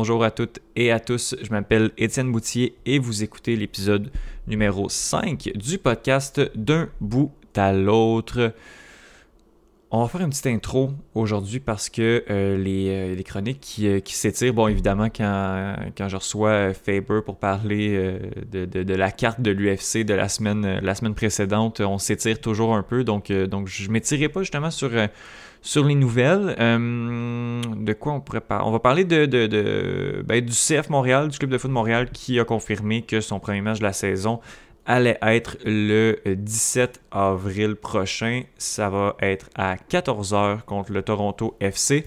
Bonjour à toutes et à tous, je m'appelle Étienne Boutier et vous écoutez l'épisode numéro 5 du podcast D'un bout à l'autre. On va faire une petite intro aujourd'hui parce que euh, les, euh, chroniques qui, euh, qui s'étirent, bon évidemment quand, quand je reçois Faber pour parler de, de, la carte de l'UFC de la semaine, la semaine précédente, on s'étire toujours un peu, donc, donc je ne m'étirerai pas justement sur sur les nouvelles. Euh, de quoi on pourrait On va parler ben, du CF Montréal, du Club de foot Montréal, qui a confirmé que son premier match de la saison allait être le 17 avril prochain. Ça va être à 14h contre le Toronto FC.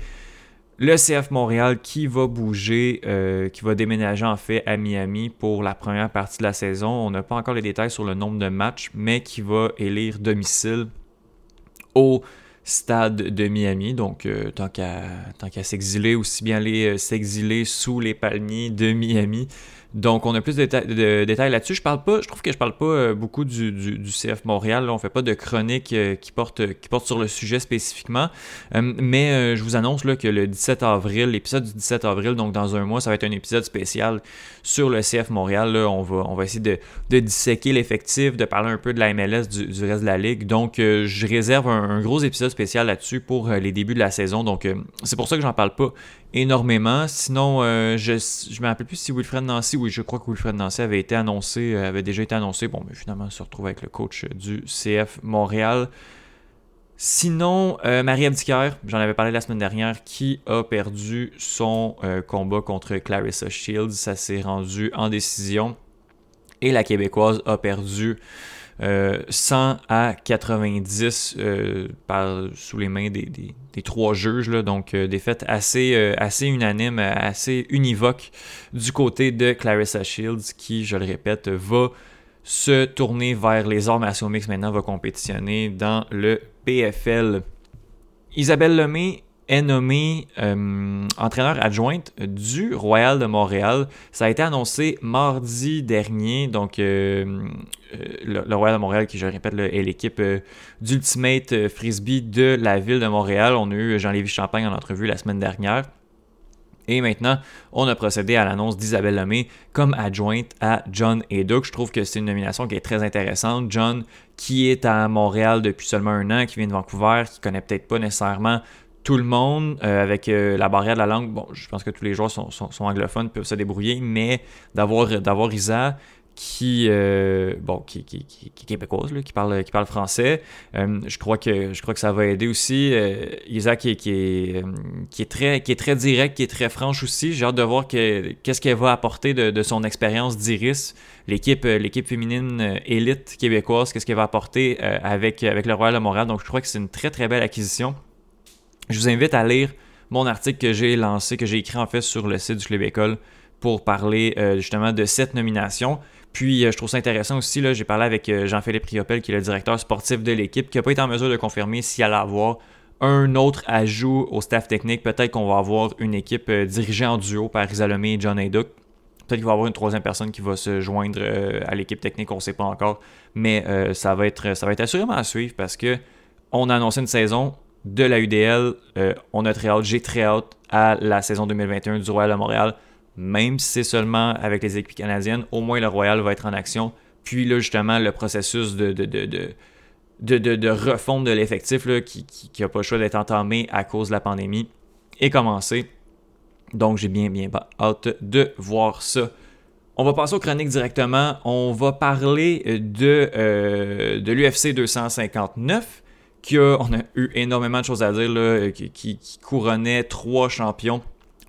Le CF Montréal qui va bouger, euh, qui va déménager en fait à Miami pour la première partie de la saison. On n'a pas encore les détails sur le nombre de matchs, mais qui va élire domicile au stade de Miami. Donc, euh, tant qu'à s'exiler, aussi bien aller euh, s'exiler sous les palmiers de Miami donc, on a plus de, détails là-dessus. Je parle pas, je trouve que je parle pas euh, beaucoup du, CF Montréal. On On fait pas de chronique euh, qui, porte, sur le sujet spécifiquement. Euh, mais je vous annonce là, que le 17 avril, l'épisode du 17 avril, donc dans un mois, ça va être un épisode spécial sur le CF Montréal. On, va, essayer de, disséquer l'effectif, de parler un peu de la MLS, du, reste de la ligue. Donc, je réserve un, gros épisode spécial là-dessus pour les débuts de la saison. Donc, c'est pour ça que j'en parle pas énormément. Sinon, je ne me rappelle plus si Wilfred Nancy oui, je crois que Wilfred Nancy avait été annoncé, euh, avait déjà été annoncé. Bon, mais finalement, on se retrouve avec le coach du CF Montréal. Sinon, euh, Marie Abdicaire, j'en avais parlé la semaine dernière, qui a perdu son euh, combat contre Clarissa Shields. Ça s'est rendu en décision. Et la Québécoise a perdu 100 à 90 par, sous les mains des, des trois juges. Là, donc, euh, des faits assez, euh, assez unanimes, assez univoques du côté de Clarissa Shields, qui, je le répète, va se tourner vers les arts martiaux mix maintenant, va compétitionner dans le PFL. Isabelle Lemay est nommée euh, entraîneur adjointe du Royal de Montréal. Ça a été annoncé mardi dernier. Donc, euh, euh, le, Royal de Montréal, qui je répète, est l'équipe d'Ultimate Frisbee de la ville de Montréal. On a eu Jean-Lévis Champagne en entrevue la semaine dernière. Et maintenant, on a procédé à l'annonce d'Isabelle Lemay comme adjointe à John Duke. Je trouve que c'est une nomination qui est très intéressante. John, qui est à Montréal depuis seulement un an, qui vient de Vancouver, qui connaît peut-être pas nécessairement tout le monde euh, avec euh, la barrière de la langue. Bon, je pense que tous les joueurs sont, anglophones, peuvent se débrouiller, mais d'avoir d'avoir Isa qui, euh, bon, qui, qui, est québécoise, qui, parle, qui parle français. je, crois que, je crois que ça va aider aussi. Isa qui, est, qui, est très, qui est très direct, qui est très franche aussi. J'ai hâte de voir qu'est-ce qu'elle va apporter de, son expérience d'Iris, l'équipe l'équipe féminine élite québécoise, qu'est-ce qu'elle va apporter avec, avec le Royal de Montréal. Donc je crois que c'est une très très belle acquisition. Je vous invite à lire mon article que j'ai lancé, que j'ai écrit en fait sur le site du Club École pour parler euh, justement de cette nomination. Puis euh, je trouve ça intéressant aussi, j'ai parlé avec euh, Jean-Philippe Riopel, qui est le directeur sportif de l'équipe, qui n'a pas été en mesure de confirmer s'il allait avoir un autre ajout au staff technique. Peut-être qu'on va avoir une équipe dirigée en duo par Isalomé et John Haydock. Peut-être qu'il va y avoir une troisième personne qui va se joindre à l'équipe technique, on ne sait pas encore. Mais ça, va être, ça assurément à suivre parce que on a annoncé une saison, de la UDL. Euh, on a très hâte, j'ai très hâte à la saison 2021 du Royal de Montréal. Même si c'est seulement avec les équipes canadiennes, au moins le Royal va être en action. Puis là, justement, le processus de, de, de, refonte de l'effectif qui n'a pas le choix d'être entamé à cause de la pandémie est commencé. Donc j'ai bien bien hâte de voir ça. On va passer aux chroniques directement. On va parler de, euh, de l'UFC 259 on a eu énormément de choses à dire, là, qui, qui, couronnait trois champions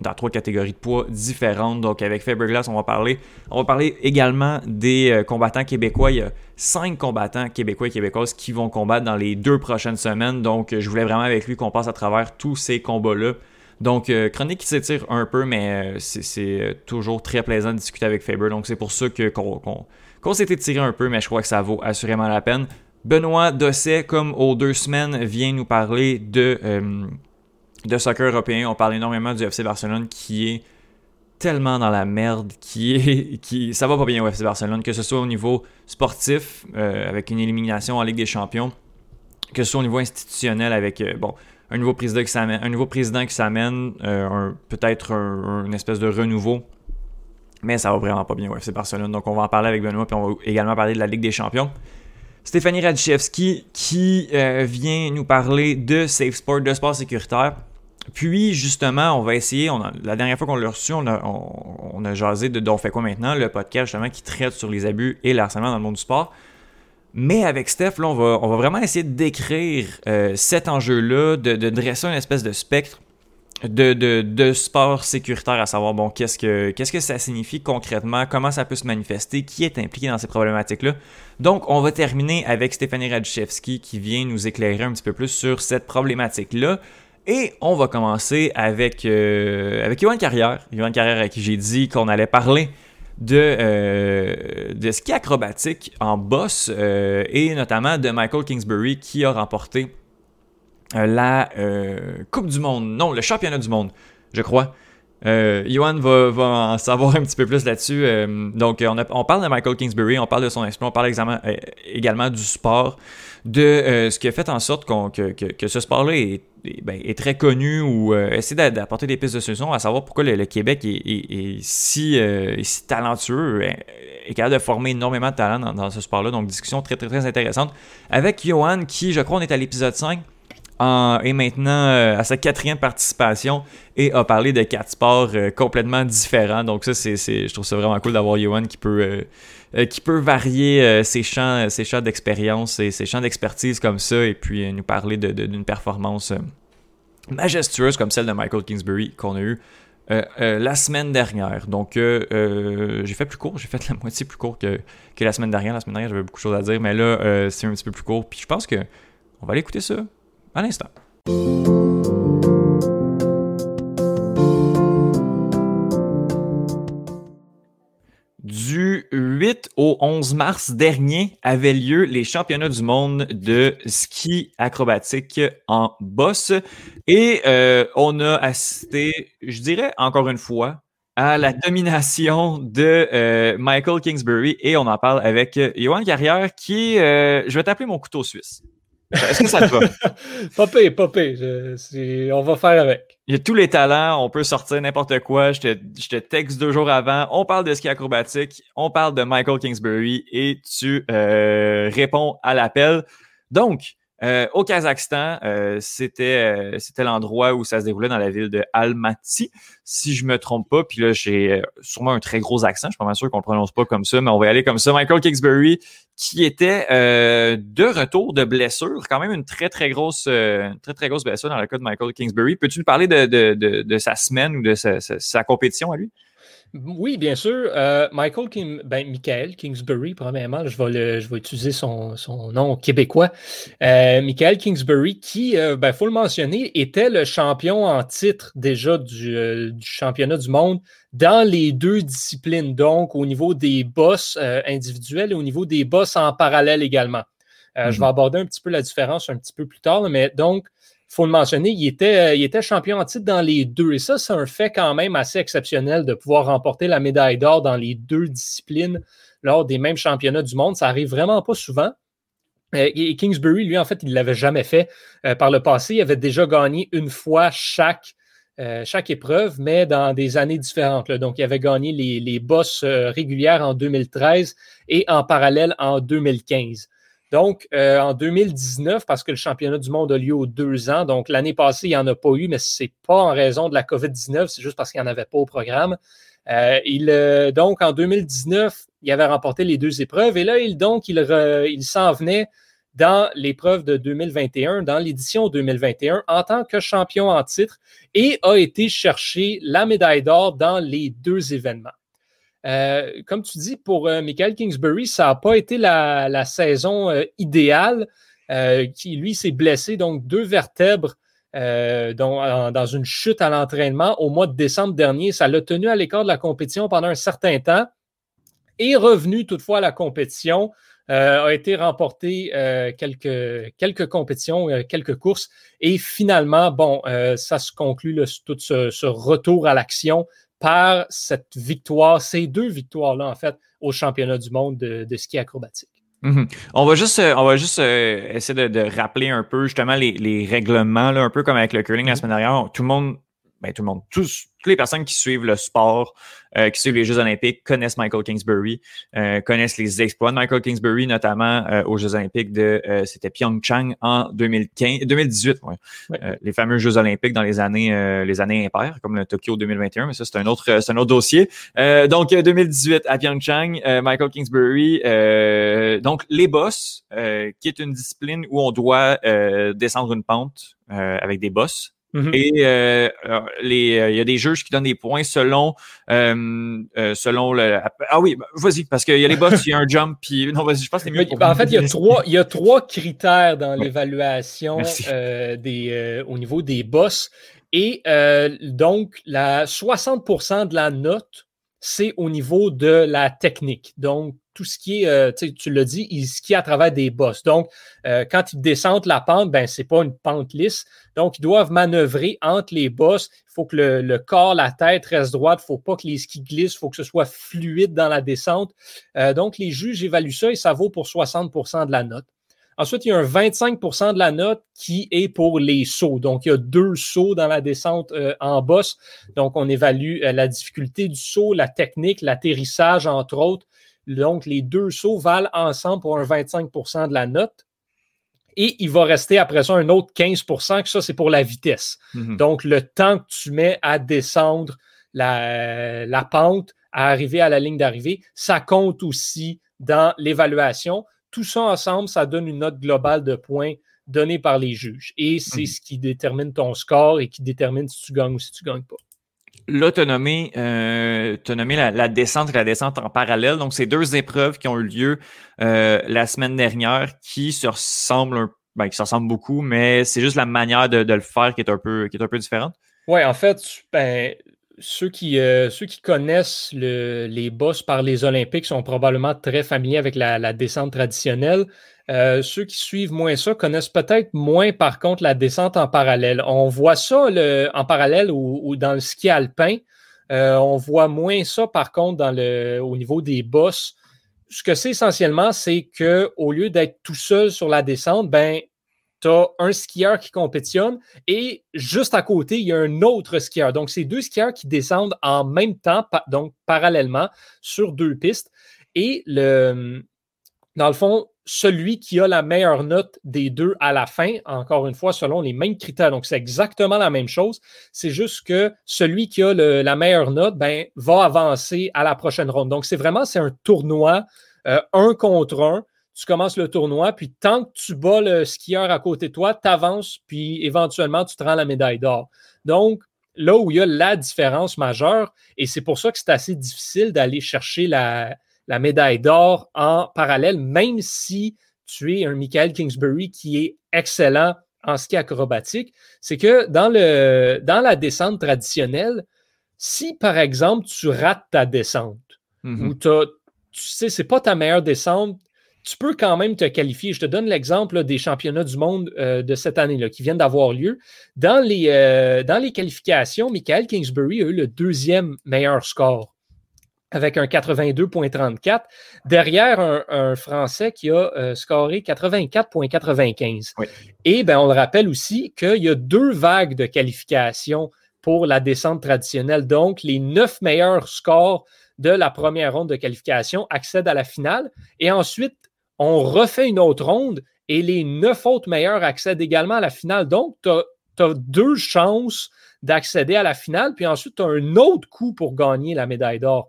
dans trois catégories de poids différentes. Donc avec Faberglass, on va parler. On va parler également des euh, combattants québécois. Il y a cinq combattants québécois et québécoises qui vont combattre dans les deux prochaines semaines. Donc je voulais vraiment avec lui qu'on passe à travers tous ces combats-là. Donc euh, chronique qui s'étire un peu, mais euh, c'est toujours très plaisant de discuter avec Faber. Donc c'est pour ça que qu'on s'est étiré un peu, mais je crois que ça vaut assurément la peine. Benoît Dosset, comme aux deux semaines, vient nous parler de, euh, soccer européen. On parle énormément du FC Barcelone qui est tellement dans la merde, qui est, qui, ça va pas bien au FC Barcelone, que ce soit au niveau sportif, euh, avec une élimination en Ligue des Champions, que ce soit au niveau institutionnel avec, euh, bon, un nouveau président qui s'amène, un nouveau président qui s'amène, peut-être une espèce de renouveau. Mais ça va vraiment pas bien au FC Barcelone. Donc on va en parler avec Benoît, puis on va également parler de la Ligue des Champions. Stéphanie Radchevski qui vient nous parler de Safe Sport, de sport sécuritaire. Puis, justement, on va essayer, la dernière fois qu'on l'a reçu, on a, jasé de On fait quoi maintenant, le podcast justement qui traite sur les abus et le harcèlement dans le monde du sport. Mais avec Steph, là, on va, vraiment essayer de décrire euh, cet enjeu-là, de, dresser une espèce de spectre de, sport sécuritaire, à savoir, bon, qu'est-ce que, qu'est-ce que ça signifie concrètement, comment ça peut se manifester, qui est impliqué dans ces problématiques-là. Donc, on va terminer avec Stéphanie Radchevski qui vient nous éclairer un petit peu plus sur cette problématique-là. Et on va commencer avec, euh, avec Carrière. Yohan Carrière à qui j'ai dit qu'on allait parler de, euh, ski acrobatique en boss euh, et notamment de Michael Kingsbury qui a remporté la Coupe du Monde, non, le championnat du monde, je crois. Johan va, va, en savoir un petit peu plus là-dessus. donc, on, on, parle de Michael Kingsbury, on parle de son exploit, on parle également du sport, de ce qui a fait en sorte que, que, ce sport-là est ben, est, très connu ou euh, essayer d'apporter des pistes de solutions à savoir pourquoi le, Québec est, si, euh, si, talentueux, est, capable de former énormément de talent dans, ce sport-là. Donc, discussion très, très, très intéressante avec Johan, qui, je crois, on est à l'épisode 5. En, est maintenant euh, à sa quatrième participation et a parlé de quatre sports complètement différents. Donc ça, c'est, je trouve ça vraiment cool d'avoir Johan qui peut, qui peut varier ses champs, ses champs d'expérience et ses champs d'expertise comme ça et puis nous parler d'une performance majestueuse comme celle de Michael Kingsbury qu'on a eu euh, euh, la semaine dernière. Donc, euh, j'ai fait plus court, j'ai fait la moitié plus court que, que, la semaine dernière. La semaine dernière, j'avais beaucoup de choses à dire, mais là, c'est un petit peu plus court. Puis je pense que on va aller écouter ça à l'instant. Du 8 au 11 mars dernier avaient lieu les championnats du monde de ski acrobatique en bosse et euh, on a assisté, je dirais encore une fois, à la domination de euh, Michael Kingsbury et on en parle avec Johan Carrière qui, euh, je vais t'appeler mon couteau suisse. Est-ce que ça te va? Popé, popé. on va faire avec. Il y a tous les talents, on peut sortir n'importe quoi. Je te, je te, texte deux jours avant. On parle de ski acrobatique, on parle de Michael Kingsbury et tu euh, réponds à l'appel. Donc, euh, au Kazakhstan, euh, c'était euh, c'était l'endroit où ça se déroulait dans la ville de Almaty, si je me trompe pas. Puis là, j'ai sûrement un très gros accent. Je suis pas mal sûr qu'on le prononce pas comme ça, mais on va y aller comme ça. Michael Kingsbury, qui était de retour de blessure, quand même une très très grosse très très grosse blessure dans le cas de Michael Kingsbury. Peux-tu nous parler de, de, de, sa semaine ou de sa compétition à lui? Oui, bien sûr. Euh, Michael ben, Michael Kingsbury, premièrement, je vais, je vais utiliser son, nom québécois. Euh, Michael Kingsbury, qui, il euh, ben, faut le mentionner, était le champion en titre déjà du, championnat du monde dans les deux disciplines, donc au niveau des boss individuels et au niveau des boss en parallèle également. Je vais mm-hmm. aborder un petit peu la différence un petit peu plus tard, mais donc, faut le mentionner, il était, euh, il était champion en titre dans les deux. Et ça, c'est un fait quand même assez exceptionnel de pouvoir remporter la médaille d'or dans les deux disciplines lors des mêmes championnats du monde. Ça arrive vraiment pas souvent. Euh, et Kingsbury, lui, en fait, il ne l'avait jamais fait euh, par le passé. Il avait déjà gagné une fois chaque, chaque épreuve, mais dans des années différentes. Donc, il avait gagné les, les bosses régulières en 2013 et en parallèle en 2015. Donc, euh, en 2019, parce que le championnat du monde a lieu aux deux ans, donc l'année passée, il n'y en a pas eu, mais ce n'est pas en raison de la COVID-19, c'est juste parce qu'il n'y en avait pas au programme. Euh, il, euh, donc, en 2019, il avait remporté les deux épreuves et là, il, donc, il, il s'en venait dans l'épreuve de 2021, dans l'édition 2021, en tant que champion en titre et a été chercher la médaille d'or dans les deux événements. Euh, comme tu dis, pour euh, Michael Kingsbury, ça n'a pas été la, saison euh, idéale. qui, lui, s'est blessé, donc deux vertèbres dans, une chute à l'entraînement au mois de décembre dernier. Ça l'a tenu à l'écart de la compétition pendant un certain temps. Et revenu toutefois à la compétition, a été remporté quelques, quelques compétitions, quelques courses. Et finalement, bon, ça se conclut tout ce, retour à l'action par cette victoire, ces deux victoires-là, en fait, au championnat du monde de, ski acrobatique. Mhm. On va juste, on va juste essayer de, rappeler un peu justement les, règlements, là, un peu comme avec le curling la mhm. semaine dernière. Tout le monde, ben, tout le monde, tous, toutes les personnes qui suivent le sport, euh, qui suivent les Jeux olympiques, connaissent Michael Kingsbury, euh, connaissent les exploits de Michael Kingsbury, notamment euh, aux Jeux olympiques de, c'était Pyeongchang en 2015, 2018, les fameux Jeux olympiques dans les années, les années impaires, comme le Tokyo 2021, mais ça c'est un autre, c'est un autre dossier. donc 2018 à Pyeongchang, Michael Kingsbury, donc les bosses, qui est une discipline où on doit descendre une pente avec des bosses Mm-hmm. Et euh, les, euh, il y a des juges qui donnent des points selon, euh, selon le. Ah oui, bah, vas-y, parce qu'il y a les boss, il y a un jump, puis non, vas-y, je pense que c'est mieux. en fait, il y a trois, il y a trois critères dans l'évaluation des, au niveau des boss. Et donc, la 60% de la note, c'est au niveau de la technique. Donc, tout ce qui est, euh, tu l'as dit, il skie à travers des bosses. Donc, euh, quand ils descendent la pente, ben, ce n'est pas une pente lisse. Donc, ils doivent manœuvrer entre les bosses. Il faut que le, corps, la tête reste droite. Il ne faut pas que les skis glissent. Il faut que ce soit fluide dans la descente. Euh, donc, les juges évaluent ça et ça vaut pour 60% de la note. Ensuite, il y a un 25% de la note qui est pour les sauts. Donc, il y a deux sauts dans la descente en bosse. Donc, on évalue la difficulté du saut, la technique, l'atterrissage, entre autres. Donc, les deux sauts valent ensemble pour un 25% de la note. Et il va rester après ça un autre 15% que ça, c'est pour la vitesse. Mhm. Donc, le temps que tu mets à descendre la, la pente, à arriver à la ligne d'arrivée, ça compte aussi dans l'évaluation. Tout ça ensemble, ça donne une note globale de points donnée par les juges. Et c'est mhm. ce qui détermine ton score et qui détermine si tu gagnes ou si tu ne gagnes pas. Là, tu euh, la, descente et la descente en parallèle. Donc, c'est deux épreuves qui ont eu lieu euh, la semaine dernière qui se ressemblent, ben, qui se ressemblent beaucoup, mais c'est juste la manière de, le faire qui est un peu, qui est un peu différente. Oui, en fait, ben, ceux, qui, euh, ceux qui connaissent les bosses par les Olympiques sont probablement très familiers avec la descente traditionnelle. Euh, ceux qui suivent moins ça connaissent peut-être moins, par contre, la descente en parallèle. On voit ça en parallèle ou, dans le ski alpin. Euh, on voit moins ça, par contre, au niveau des bosses. Ce que c'est essentiellement, c'est qu'au lieu d'être tout seul sur la descente, ben, tu as un skieur qui compétitionne et juste à côté, il y a un autre skieur. Donc, c'est deux skieurs qui descendent en même temps, donc parallèlement, sur deux pistes. Et le, dans le fond, celui qui a la meilleure note des deux à la fin, encore une fois, selon les mêmes critères. Donc, c'est exactement la même chose. C'est juste que celui qui a la meilleure note ben, va avancer à la prochaine ronde. Donc, c'est vraiment, c'est un tournoi euh, un contre un. Tu commences le tournoi, puis tant que tu bats le skieur à côté de toi, tu avances, puis éventuellement, tu te rends la médaille d'or. Donc, là où il y a la différence majeure, et c'est pour ça que c'est assez difficile d'aller chercher la, la médaille d'or en parallèle, même si tu es un Michael Kingsbury qui est excellent en ski acrobatique, c'est que dans, le, dans la descente traditionnelle, si par exemple tu rates ta descente mm-hmm. ou tu sais, c'est pas ta meilleure descente, tu peux quand même te qualifier. Je te donne l'exemple des championnats du monde euh, de cette année-là qui viennent d'avoir lieu. Dans les, euh, dans les qualifications, Michael Kingsbury a eu le deuxième meilleur score avec un 82.34, derrière un, Français qui a euh, scoré 84.95. Et ben, on le rappelle aussi qu'il y a deux vagues de qualification pour la descente traditionnelle. Donc, les neuf meilleurs scores de la première ronde de qualification accèdent à la finale. Et ensuite, on refait une autre ronde et les neuf autres meilleurs accèdent également à la finale. Donc, tu as, deux chances d'accéder à la finale, puis ensuite, tu as un autre coup pour gagner la médaille d'or.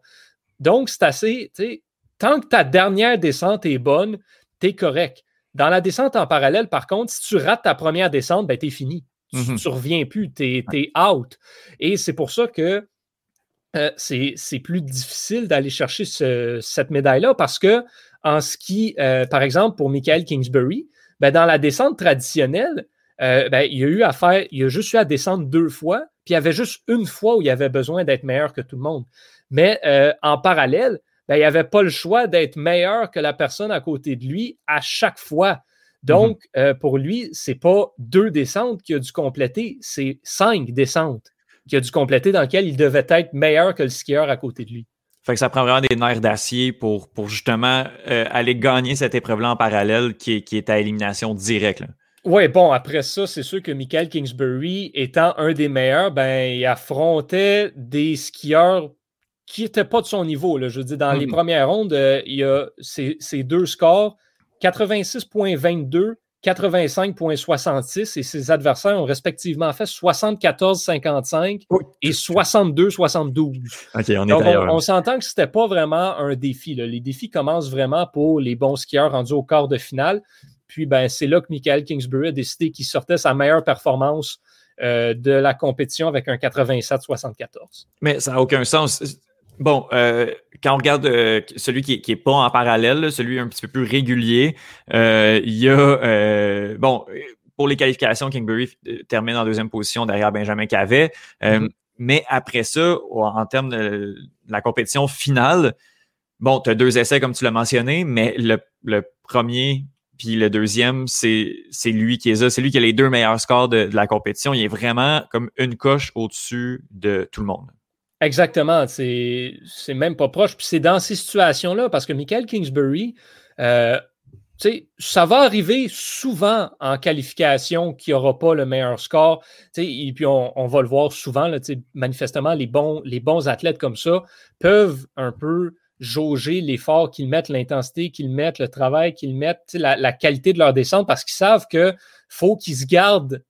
Donc, c'est assez, tu sais, tant que ta dernière descente est bonne, tu es correct. Dans la descente en parallèle, par contre, si tu rates ta première descente, ben, tu es fini. Tu ne mm-hmm. reviens plus, tu es, out. Et c'est pour ça que euh, c'est plus difficile d'aller chercher cette médaille-là parce que en ski, euh, par exemple, pour Michael Kingsbury, ben, dans la descente traditionnelle, euh, ben, il a eu à faire, il a juste eu à descendre deux fois, puis il y avait juste une fois où il avait besoin d'être meilleur que tout le monde. Mais euh, en parallèle, ben, il n'y avait pas le choix d'être meilleur que la personne à côté de lui à chaque fois. Donc, mhm. pour lui, ce n'est pas deux descentes qu'il a dû compléter, c'est cinq descentes qu'il a dû compléter dans lesquelles il devait être meilleur que le skieur à côté de lui. Fait que ça prend vraiment des nerfs d'acier pour, pour justement euh, aller gagner cette épreuve-là en parallèle qui est, qui est à élimination directe. Oui, bon, après ça, c'est sûr que Michael Kingsbury, étant un des meilleurs, ben, il affrontait des skieurs qui n'étaient pas de son niveau. Là. Je veux dire, dans les mm-hmm. premières rondes, euh, il y a ces, ces deux scores 86,22 85,66 et ses adversaires ont respectivement fait 74,55 et 62,72. OK, on est on, s'entend que ce n'était pas vraiment un défi. Les défis commencent vraiment pour les bons skieurs rendus au quart de finale. Puis ben, c'est là que Michael Kingsbury a décidé qu'il sortait sa meilleure performance euh, de la compétition avec un 87-74. Mais ça n'a aucun sens. Bon, euh, quand on regarde euh, celui qui n'est pas en parallèle, celui un petit peu plus régulier, euh, il y a, bon, pour les qualifications, Kingbury termine en deuxième position derrière Benjamin Cavet. Mm-hmm. Mais après ça, en termes de la compétition finale, bon, tu as deux essais comme tu l'as mentionné, mais le, premier puis le deuxième, c'est lui qui est là. C'est lui qui a les deux meilleurs scores de la compétition. Il est vraiment comme une coche au-dessus de tout le monde. Exactement. C'est même pas proche. Puis c'est dans ces situations-là, parce que Michael Kingsbury, euh, ça va arriver souvent en qualification qu'il n'y aura pas le meilleur score. Et puis on, va le voir souvent, là, manifestement, les bons, les bons athlètes comme ça peuvent un peu jauger l'effort qu'ils mettent, l'intensité qu'ils mettent, le travail qu'ils mettent, la, la, qualité de leur descente, parce qu'ils savent qu'il faut qu'ils se gardent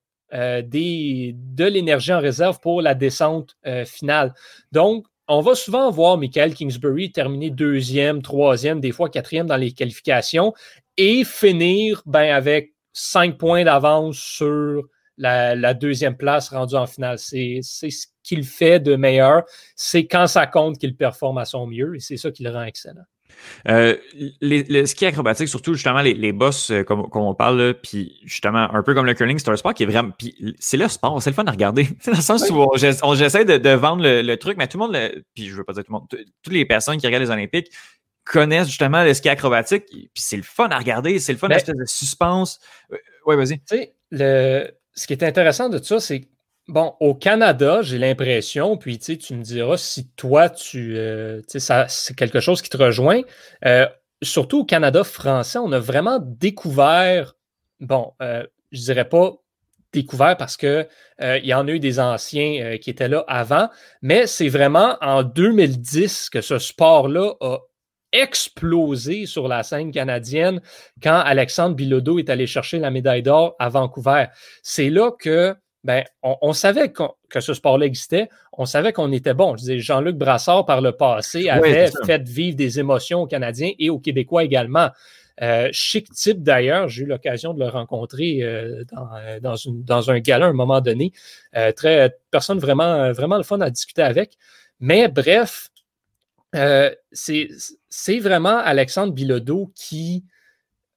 des, de l'énergie en réserve pour la descente euh, finale. Donc, on va souvent voir Michael Kingsbury terminer deuxième, troisième, des fois quatrième dans les qualifications et finir ben, avec cinq points d'avance sur la, deuxième place rendue en finale. C'est ce qu'il fait de meilleur. C'est quand ça compte qu'il performe à son mieux et c'est ça qui le rend excellent. Euh, les, le ski acrobatique, surtout justement les, les boss, euh, comme, comme, on parle, puis justement, un peu comme le curling, c'est un sport qui est vraiment. Puis c'est le sport, c'est le fun à regarder. dans le sens où j'essaie de, de, vendre le, truc, mais tout le monde, puis je veux pas dire tout le monde, toutes les personnes qui regardent les Olympiques connaissent justement le ski acrobatique, puis c'est le fun à regarder, c'est le fun, ben, de suspense. Euh, ouais, vas-y. Tu sais, le, ce qui est intéressant de tout ça, c'est Bon, au Canada, j'ai l'impression, puis tu me diras si toi, tu, euh, c'est quelque chose qui te rejoint. Euh, surtout au Canada français, on a vraiment découvert, bon, euh, je dirais pas découvert parce que il y en a eu des anciens qui étaient là avant, mais c'est vraiment en 2010 que ce sport-là a explosé sur la scène canadienne quand Alexandre Bilodeau est allé chercher la médaille d'or à Vancouver. C'est là que ben, on, savait que ce sport-là existait, on savait qu'on était bon. Je Jean-Luc Brassard, par le passé, avait fait vivre des émotions aux Canadiens et aux Québécois également. Euh, chic type d'ailleurs, j'ai eu l'occasion de le rencontrer euh, euh, dans, un gala à un moment donné. très, personne vraiment, vraiment le fun à discuter avec. Mais bref, c'est vraiment Alexandre Bilodeau qui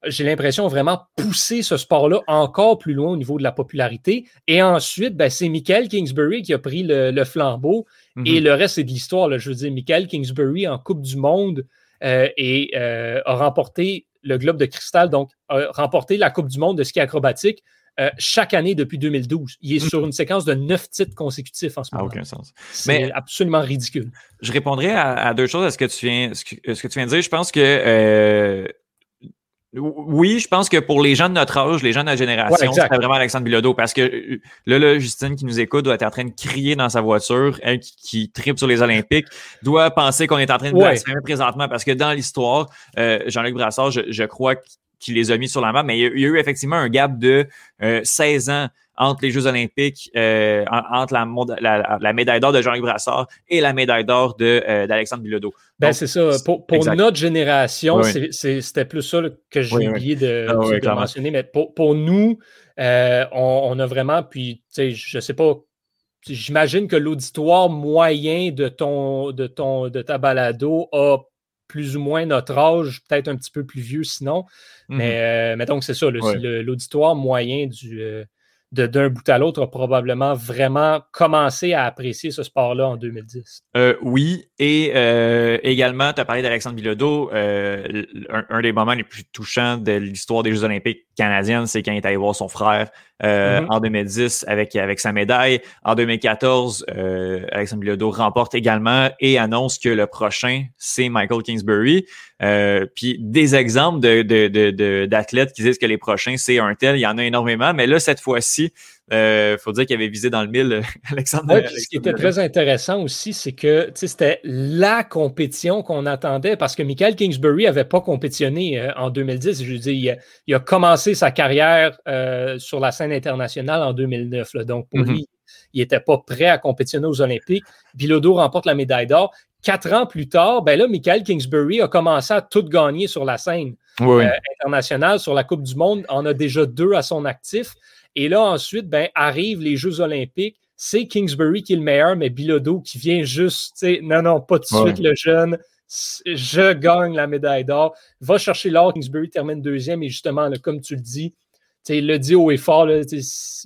j'ai l'impression, vraiment pousser ce sport-là encore plus loin au niveau de la popularité. Et ensuite, ben, c'est Michael Kingsbury qui a pris le, flambeau. Et mhm. le reste, c'est de l'histoire. Je veux dire, Michael Kingsbury en Coupe du Monde euh, et euh, a remporté le Globe de cristal, donc a remporté la Coupe du Monde de ski acrobatique. Euh, chaque année depuis 2012. Il est mhm. sur une séquence de neuf titres consécutifs en ce moment. aucun sens. C'est absolument ridicule. Je répondrai à, deux choses à ce que tu viens, ce que, ce que tu viens de dire. Je pense que oui, je pense que pour les gens de notre âge, les gens de notre génération, c'est vraiment Alexandre Bilodeau parce que euh, là, là, Justine qui nous écoute doit être en train de crier dans sa voiture, elle qui, qui tripe sur les Olympiques, doit penser qu'on est en train de ouais. présentement parce que dans l'histoire, euh, Jean-Luc Brassard, je, je crois qu'il les a mis sur la map, mais il y a, eu effectivement un gap de 16 euh, ans entre les Jeux olympiques, euh, entre la, la, médaille d'or de Jean-Luc Brassard et la médaille d'or euh, d'Alexandre Bilodeau. Ben, c'est ça. Pour, notre génération, c'était plus ça que j'ai oublié de, ah mentionner. Mais pour, nous, euh, on, a vraiment, puis je ne sais pas, j'imagine que l'auditoire moyen de, ton, de, ton, de ta balado a plus ou moins notre âge, peut-être un petit peu plus vieux sinon. mais, mm-hmm. mais, donc, c'est ça, l'auditoire moyen du, d'un bout à l'autre a probablement vraiment commencé à apprécier ce sport-là en 2010. Euh, oui, et euh, également, tu as parlé d'Alexandre Bilodeau. Euh, un, des moments les plus touchants de l'histoire des Jeux olympiques canadiennes, c'est quand il est allé voir son frère mm-hmm. en 2010 avec, avec sa médaille. En 2014, Alexandre Bilodeau remporte également et annonce que le prochain, c'est Michael Kingsbury. puis des exemples d'athlètes de, de, qui disent que les prochains, c'est un tel, il y en a énormément, mais là, cette fois-ci, il euh, faut dire qu'il avait visé dans le mille, Alexandre. ce qui était très intéressant aussi, c'est que c'était la compétition qu'on attendait parce que Michael Kingsbury n'avait pas compétitionné euh, en 2010. Je veux dire, il a, commencé sa carrière euh, sur la scène internationale en 2009. donc, pour mm-hmm. lui, il n'était pas prêt à compétitionner aux Olympiques. Bilodeau remporte la médaille d'or. Quatre ans plus tard, ben là, Michael Kingsbury a commencé à tout gagner sur la scène internationale, sur la Coupe du Monde. On a déjà deux à son actif. Et là, ensuite, ben, arrivent les Jeux olympiques. C'est Kingsbury qui est le meilleur, mais Bilodeau qui vient juste, non, non, pas tout de suite le jeune. Je gagne la médaille d'or. Va chercher l'or. Kingsbury termine deuxième. Et justement, comme tu le dis, il le dit haut et fort,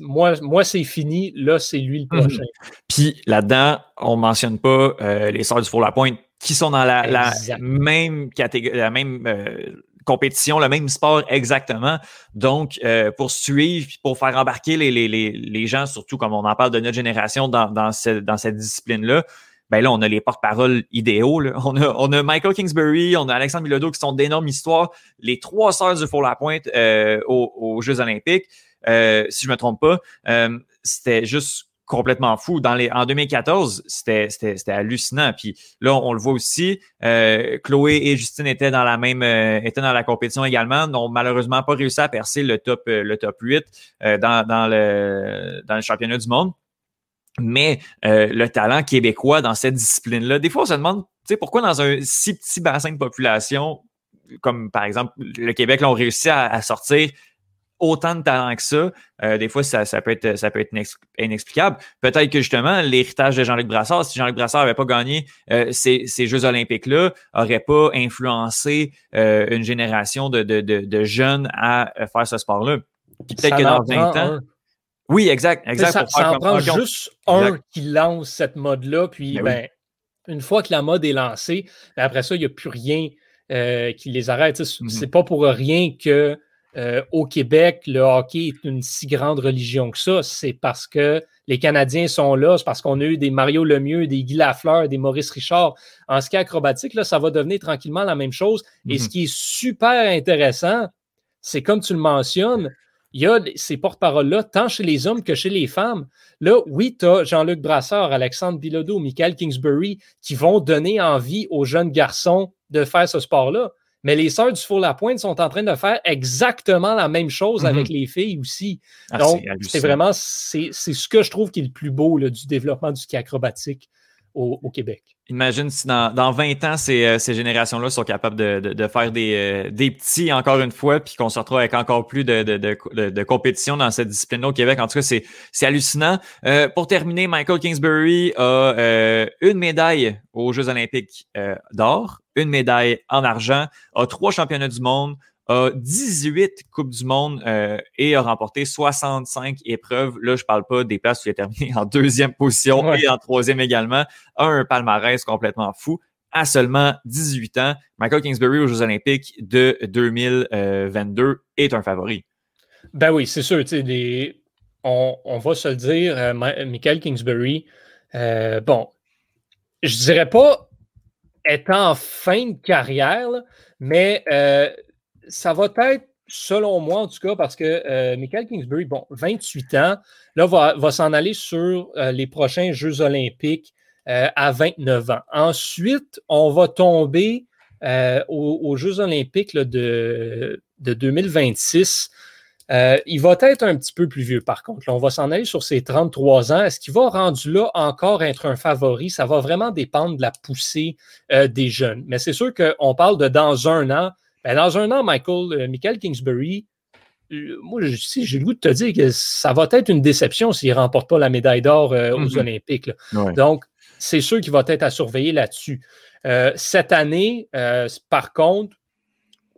moi, moi c'est fini, là, c'est lui le mhm. prochain. Puis là-dedans, on ne mentionne pas euh, les Sœurs du Four-la-Pointe qui sont dans la, même catégorie, la même euh, compétition, le même sport exactement. Donc, euh, pour suivre, pour faire embarquer les, les, les, gens, surtout comme on en parle de notre génération dans, dans, dans cette discipline-là, ben là, on a les porte-paroles idéaux. On, a, on a Michael Kingsbury, on a Alexandre Bilodeau qui sont d'énormes histoires. Les trois sœurs du Four-la-Pointe euh, aux, Jeux olympiques, euh, si je me trompe pas, c'était juste complètement fou. Dans les, en 2014, c'était hallucinant. Puis là, on, le voit aussi. Euh, Chloé et Justine étaient dans la même euh, étaient dans la compétition également, n'ont malheureusement pas réussi à percer le top, euh, le top 8 dans, dans, le, dans le championnat du monde. Mais le talent québécois dans cette discipline-là, des fois, on se demande pourquoi dans un si petit bassin de population, comme par exemple le Québec, l'ont réussi à sortir autant de talent que ça, euh, des fois, ça, peut être, ça peut être inexplicable. Peut-être que justement, l'héritage de Jean-Luc Brassard, si Jean-Luc Brassard n'avait pas gagné euh, ces, Jeux olympiques-là, n'aurait pas influencé euh, une génération de, jeunes à faire ce sport-là. Peut-être que dans 20 ans. Oui, exact, exact. Ça, ça en prend juste un qui lance cette mode-là, puis ben, ben une fois que la mode est lancée, ben, après ça, il n'y a plus rien qui les arrête. Ce n'est mm-hmm. pas pour rien que euh, au Québec, le hockey est une si grande religion que ça. C'est parce que les Canadiens sont là, c'est parce qu'on a eu des Mario Lemieux, des Guy Lafleur, des Maurice Richard. En ski acrobatique, là, ça va devenir tranquillement la même chose. Et ce mhm. qui est super intéressant, c'est comme tu le mentionnes, il y a ces porte-paroles-là, tant chez les hommes que chez les femmes. Là, oui, tu as Jean-Luc Brasseur, Alexandre Bilodeau, Michael Kingsbury qui vont donner envie aux jeunes garçons de faire ce sport-là. Mais les sœurs du Four-la-Pointe sont en train de faire exactement la même chose avec mhm. les filles aussi. Ah, Donc, c'est vraiment, c'est ce que je trouve qui est le plus beau du développement du ski acrobatique au, Québec. Imagine si dans, dans 20 ans, ces, euh, ces générations-là sont capables de, de, faire des, euh, des, petits encore une fois, puis qu'on se retrouve avec encore plus de, de compétition dans cette discipline au Québec. En tout cas, c'est hallucinant. Euh, pour terminer, Michael Kingsbury a une médaille aux Jeux olympiques d'or, une médaille en argent, a trois championnats du monde, a 18 Coupes du Monde euh, et a remporté 65 épreuves. Là, je ne parle pas des places où il a terminé en deuxième position et en troisième également. A un palmarès complètement fou. À seulement 18 ans, Michael Kingsbury aux Jeux Olympiques de 2022 est un favori. Ben oui, c'est sûr. On, on, va se le dire, euh, Michael Kingsbury, euh, bon, je dirais pas étant en fin de carrière, mais ça va être, selon moi en tout cas, parce que euh, Michael Kingsbury, bon, 28 ans, là, va, s'en aller sur euh, les prochains Jeux olympiques euh, à 29 ans. Ensuite, on va tomber aux, Jeux olympiques de, de 2026. il va être un petit peu plus vieux, par contre. on va s'en aller sur ses 33 ans. Est-ce qu'il va rendu là encore être un favori? Ça va vraiment dépendre de la poussée des jeunes. Mais c'est sûr qu'on parle de dans un an, ben, dans un an, Michael, euh, Michael Kingsbury, euh, moi, j'ai le goût de te dire que ça va être une déception s'il ne remporte pas la médaille d'or euh, aux mm-hmm. Olympiques. Donc, c'est sûr qu'il va être à surveiller là-dessus. cette année, par contre,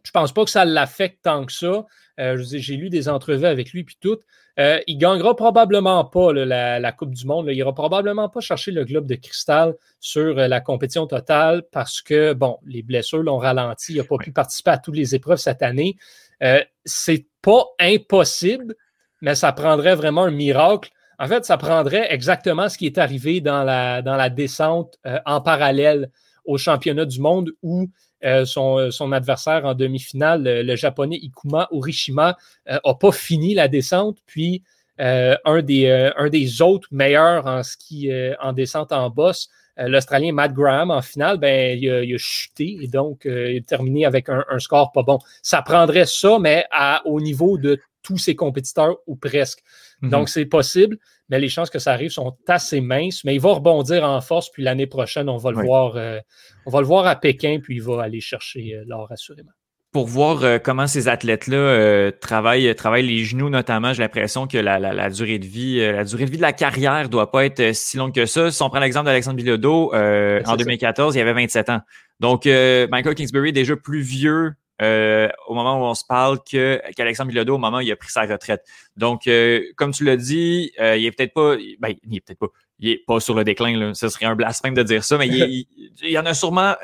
je ne pense pas que ça l'affecte tant que ça. j'ai lu des entrevues avec lui puis tout. Euh, il gagnera probablement pas la, Coupe du Monde. Il ira probablement pas chercher le globe de cristal sur euh, la compétition totale parce que, bon, les blessures l'ont ralenti. Il n'a pas pu participer à toutes les épreuves cette année. Euh, c'est pas impossible, mais ça prendrait vraiment un miracle. En fait, ça prendrait exactement ce qui est arrivé dans la, dans la descente euh, en parallèle au championnat du monde où euh, son, son, adversaire en demi-finale, le, japonais Ikuma Urishima, n'a pas fini la descente. Puis un, des, autres meilleurs en ski en descente en bosse euh, L'Australien Matt Graham, en finale, ben, il, a, chuté et donc euh, il a terminé avec un, score pas bon. Ça prendrait ça, mais au niveau de tous ses compétiteurs ou presque. Mhm. Donc, c'est possible, mais les chances que ça arrive sont assez minces. Mais il va rebondir en force, puis l'année prochaine, on va le voir. Euh, on va le voir à Pékin, puis il va aller chercher l'or assurément pour voir euh, comment ces athlètes-là euh, travaillent, travaillent les genoux notamment. J'ai l'impression que la, la, durée de vie, euh, la durée de vie de la carrière doit pas être si longue que ça. Si on prend l'exemple d'Alexandre Bilodeau, en 2014, il avait 27 ans. Donc, Michael Kingsbury est déjà plus vieux au moment où on se parle qu'Alexandre Bilodeau au moment où il a pris sa retraite. Donc, comme tu l'as dit, il est peut-être pas, ben, il est peut-être pas, il est pas sur le déclin. Là. Ce serait un blasphème de dire ça, mais il, il y en a sûrement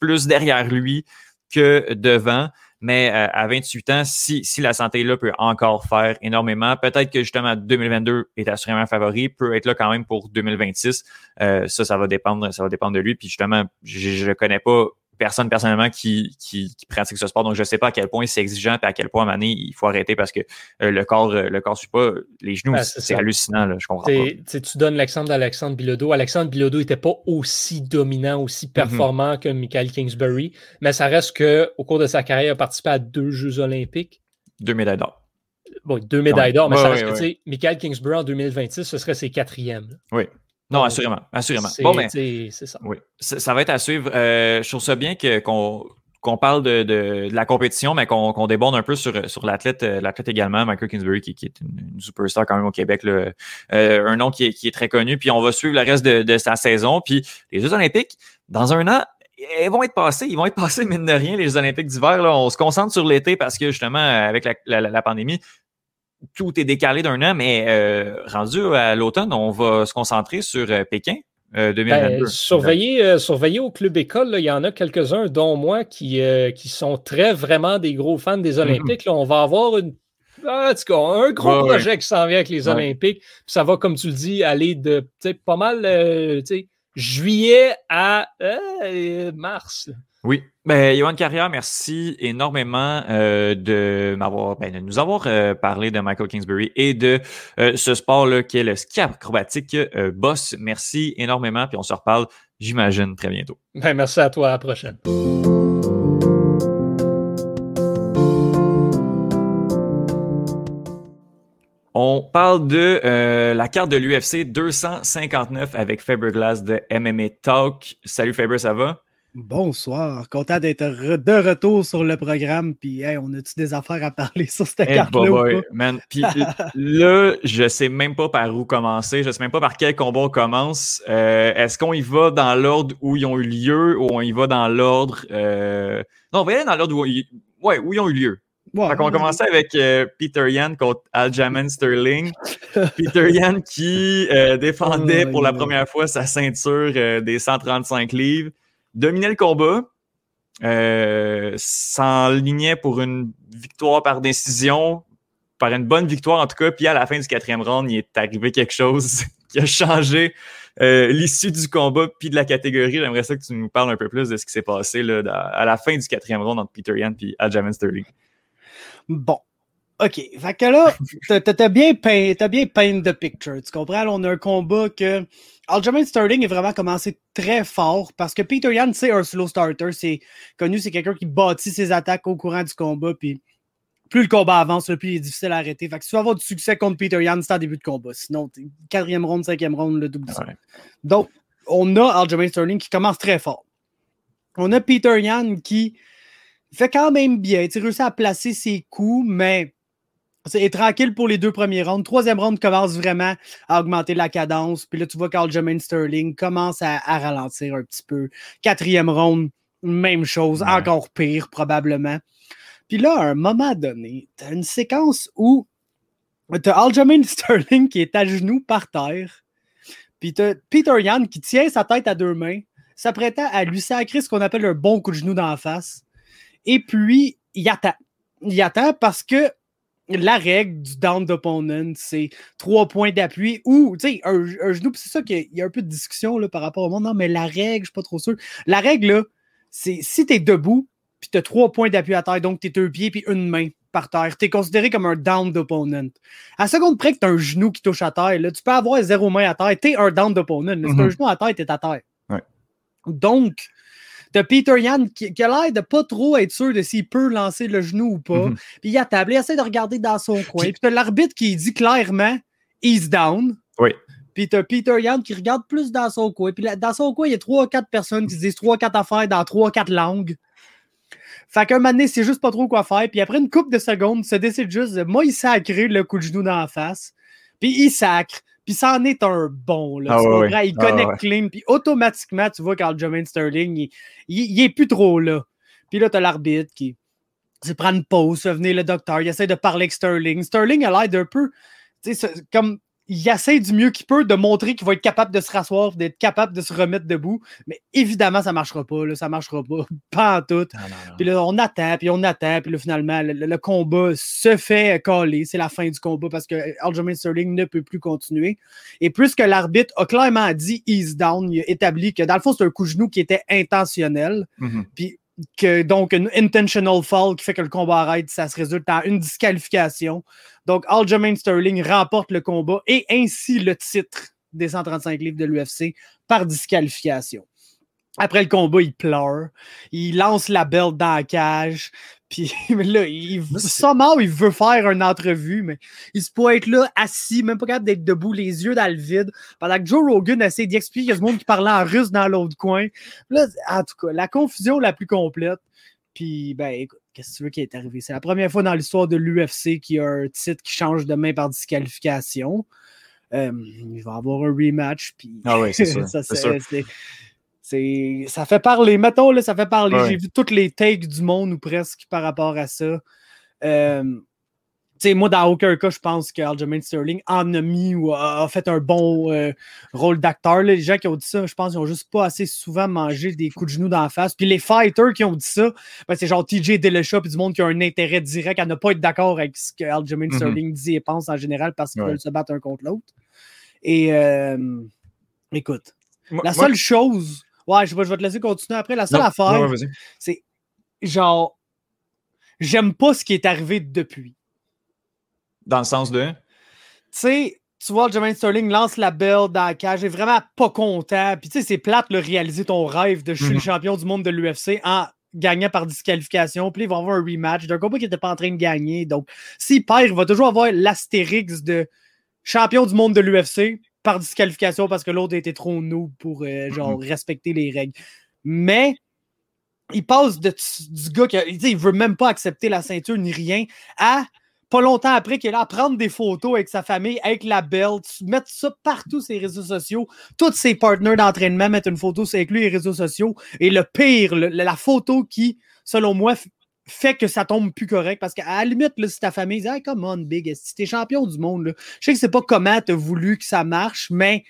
plus derrière lui que devant. Mais euh, à 28 ans, si, si la santé là peut encore faire énormément, peut-être que justement 2022 est assurément favori, peut être là quand même pour 2026. Euh, ça, ça va dépendre, ça va dépendre de lui. Puis justement, je ne connais pas personne personnellement qui, qui, pratique ce sport. Donc, je ne sais pas à quel point c'est exigeant et à quel point à un moment donné, il faut arrêter parce que euh, le corps euh, le corps suit pas. Les genoux, c'est hallucinant. Là, je comprends pas. Tu donnes l'exemple d'Alexandre Bilodeau. Alexandre Bilodeau n'était pas aussi dominant, aussi mhm. performant que Michael Kingsbury, mais ça reste qu'au cours de sa carrière, il a participé à deux Jeux olympiques. Deux médailles d'or. Bon, deux médailles d'or, mais ça reste que, Michael Kingsbury en 2026, ce serait ses quatrièmes. Oui. Non, assurément. Assurément. Bon, mais. C'est ça. Oui. Ça, va être à suivre. Euh, je trouve ça bien qu'on parle de, la compétition, mais qu'on déborde un peu sur, sur l'athlète euh, l'athlète également, Michael Kingsbury, qui, est une, superstar quand même au Québec. Là. Euh, un nom qui est, qui est, très connu. Puis on va suivre le reste de, sa saison. Puis les Jeux olympiques, dans un an, ils vont être passés. Ils vont être passés, mine de rien, les Jeux olympiques d'hiver. On se concentre sur l'été parce que justement, avec la, la pandémie, tout est décalé d'un an, mais euh, rendu à l'automne, on va se concentrer sur euh, Pékin. 2022. Euh, ben, surveiller, au club école, il y en a quelques-uns, dont moi, qui, qui sont très vraiment des gros fans des mhm. Olympiques. on va avoir une un gros projet qui s'en vient avec les Olympiques. ça va, comme tu le dis, aller de pas mal juillet à mars. Oui. Ben, Johan Carrière, merci énormément euh, de m'avoir ben, de nous avoir euh, parlé de Michael Kingsbury et de euh, ce sport-là qui est le ski acrobatique boss. Merci énormément, puis on se reparle, j'imagine, très bientôt. Ben, merci à toi, à la prochaine. On parle de la carte de l'UFC 259 avec Faber Glass de MMA Talk. Salut Faber, ça va? Bonsoir, content d'être de retour sur le programme. Puis, on a-tu des affaires à parler sur cette hey, carte-là? Puis là, je sais même pas par où commencer. Je sais même pas par quel combat on commence. Euh, est-ce qu'on y va dans l'ordre où ils ont eu lieu ou on y va dans l'ordre. Euh... Non, on va y aller dans l'ordre où, ouais, où ils ont eu lieu. on va commencer avec euh, Peter Yan contre Aljamain Sterling. Peter Yan qui euh, défendait oh pour la première fois sa ceinture des 135 livres dominait le combat, euh, s'enlignait pour une victoire par décision, par une bonne victoire en tout cas. Puis à la fin du quatrième round, il est arrivé quelque chose qui a changé euh, l'issue du combat puis de la catégorie. J'aimerais ça que tu nous parles un peu plus de ce qui s'est passé à la fin du quatrième round entre Peter Yan et Aljamain Sterling. Bon, OK. Fait que là, t'as bien peint, as bien peint the picture. Tu comprends? on a un combat que Aljamain Sterling est vraiment commencé très fort parce que Peter Yan, c'est un slow starter. C'est connu, c'est quelqu'un qui bâtit ses attaques au courant du combat. Puis plus le combat avance, plus il est difficile à arrêter. Fait que si tu veux avoir du succès contre Peter Yan, c'est en début de combat. Sinon, quatrième round, cinquième round, le double ça. Donc, on a Aljamain Sterling qui commence très fort. On a Peter Yan qui fait quand même bien. Tu réussit à placer ses coups, mais c'est tranquille pour les deux premiers rounds. Troisième round commence vraiment à augmenter la cadence. Puis là, tu vois qu'Aljamain Sterling commence à, ralentir un petit peu. Quatrième round, même chose, encore pire probablement. Puis là, à un moment donné, tu as une séquence où tu as Aljamain Sterling qui est à genoux par terre. Puis tu as Peter Yan qui tient sa tête à deux mains, s'apprêtant à lui sacrer ce qu'on appelle un bon coup de genou dans la face. Et puis, il attend. Il attend parce que la règle du down d'opponent, c'est trois points d'appui ou, tu sais, un, genou. c'est ça qu'il y a un peu de discussion là, par rapport au monde. Non, mais la règle, je suis pas trop sûr. La règle, là, c'est si tu es debout, puis tu as trois points d'appui à terre, donc tu es deux pieds puis une main par terre, tu es considéré comme un down d'opponent. À seconde près que tu as un genou qui touche à terre, là, tu peux avoir zéro main à terre, tu es un down d'opponent. Si tu un mhm. genou à terre, tu es à terre. Donc, T'as Peter Yan qui, a l'air de pas trop être sûr de s'il peut lancer le genou ou pas. Mhm. Puis il a tablé, il essaie de regarder dans son coin. Puis t'as l'arbitre qui dit clairement He's down. Oui. Puis t'as Peter Yan qui regarde plus dans son coin. Puis dans son coin, il y a trois ou quatre personnes qui se disent trois quatre affaires dans trois quatre langues. Fait qu'un moment donné, c'est juste pas trop quoi faire. Puis après une couple de secondes, se décide juste moi, il sacre le coup de genou dans la face. Puis il sacre. Puis ça en est un bon. Là, ah, Il ah, connecte clean. Puis automatiquement, tu vois, Carl Sterling, il, est plus trop là. Puis là, tu as l'arbitre qui se prend une pause, venir le docteur, il essaie de parler avec Sterling. Sterling a l'air d'un peu. Comme il essaie du mieux qu'il peut de montrer qu'il va être capable de se rasseoir, d'être capable de se remettre debout. Mais évidemment, ça ne marchera pas. Là, ça ne marchera pas. Pas en tout. Puis là, on attend, puis on attend. Puis là, finalement, le, combat se fait coller. C'est la fin du combat parce que Aljamain Sterling ne peut plus continuer. Et puisque l'arbitre a clairement dit ease down, il a établi que dans le fond, c'est un coup de genou qui était intentionnel. Mm-hmm. Puis donc une intentional fall qui fait que le combat arrête, ça se résulte en une disqualification. Donc Aljamain Sterling remporte le combat et ainsi le titre des 135 livres de l'UFC par disqualification. Après le combat, il pleure, il lance la belle dans la cage, puis là, il, somehow, il veut faire une entrevue, mais il se peut être là, assis, même pas capable d'être debout, les yeux dans le vide, pendant que Joe Rogan essaie d'expliquer qu'il y a du monde qui parlait en russe dans l'autre coin. Là, en tout cas, la confusion la plus complète. Puis, ben, écoute, qu'est-ce que tu veux qui est arrivé? C'est la première fois dans l'histoire de l'UFC qu'il y a un titre qui change de main par disqualification. Euh, il va y avoir un rematch. Puis ah oui, c'est ça. ça ça fait parler. Mettons, là, ça fait parler. J'ai vu toutes les takes du monde ou presque par rapport à ça. Euh, moi, dans aucun cas, je pense qu'Aljamain Sterling en a mis ou a, fait un bon euh, rôle d'acteur. Les gens qui ont dit ça, je pense qu'ils n'ont juste pas assez souvent mangé des coups de genoux dans la face. Puis les fighters qui ont dit ça, ben, c'est genre TJ Dillashaw puis du monde qui a un intérêt direct à ne pas être d'accord avec ce que mm Sterling dit et pense en général parce qu'ils veulent se battre un contre l'autre. Et euh, écoute, la seule chose Ouais, je vais, te laisser continuer après. La seule affaire, c'est genre, j'aime pas ce qui est arrivé depuis. Dans le sens de? Tu sais, tu vois, Jermaine Sterling lance la belle dans la cage, est vraiment pas content. Puis tu sais, c'est plate de réaliser ton rêve de je suis le champion du monde de l'UFC en gagnant par disqualification. Puis il va avoir un rematch d'un combat qui n'était pas en train de gagner. Donc, s'il perd, il va toujours avoir l'astérix de champion du monde de l'UFC par disqualification parce que l'autre était trop noob pour euh, genre respecter les règles. Mais il passe de, du gars qui il veut même pas accepter la ceinture ni rien à pas longtemps après qu'il est là à prendre des photos avec sa famille, avec la belt, mettre ça partout sur les réseaux sociaux. Tous ses partenaires d'entraînement mettent une photo avec lui les réseaux sociaux. Et le pire, la photo qui, selon moi, fait que ça tombe plus correct. Parce qu'à la limite, là, si ta famille dit Hey, come on, Big, si t'es champion du monde, là? je sais que c'est pas comment t'as voulu que ça marche, mais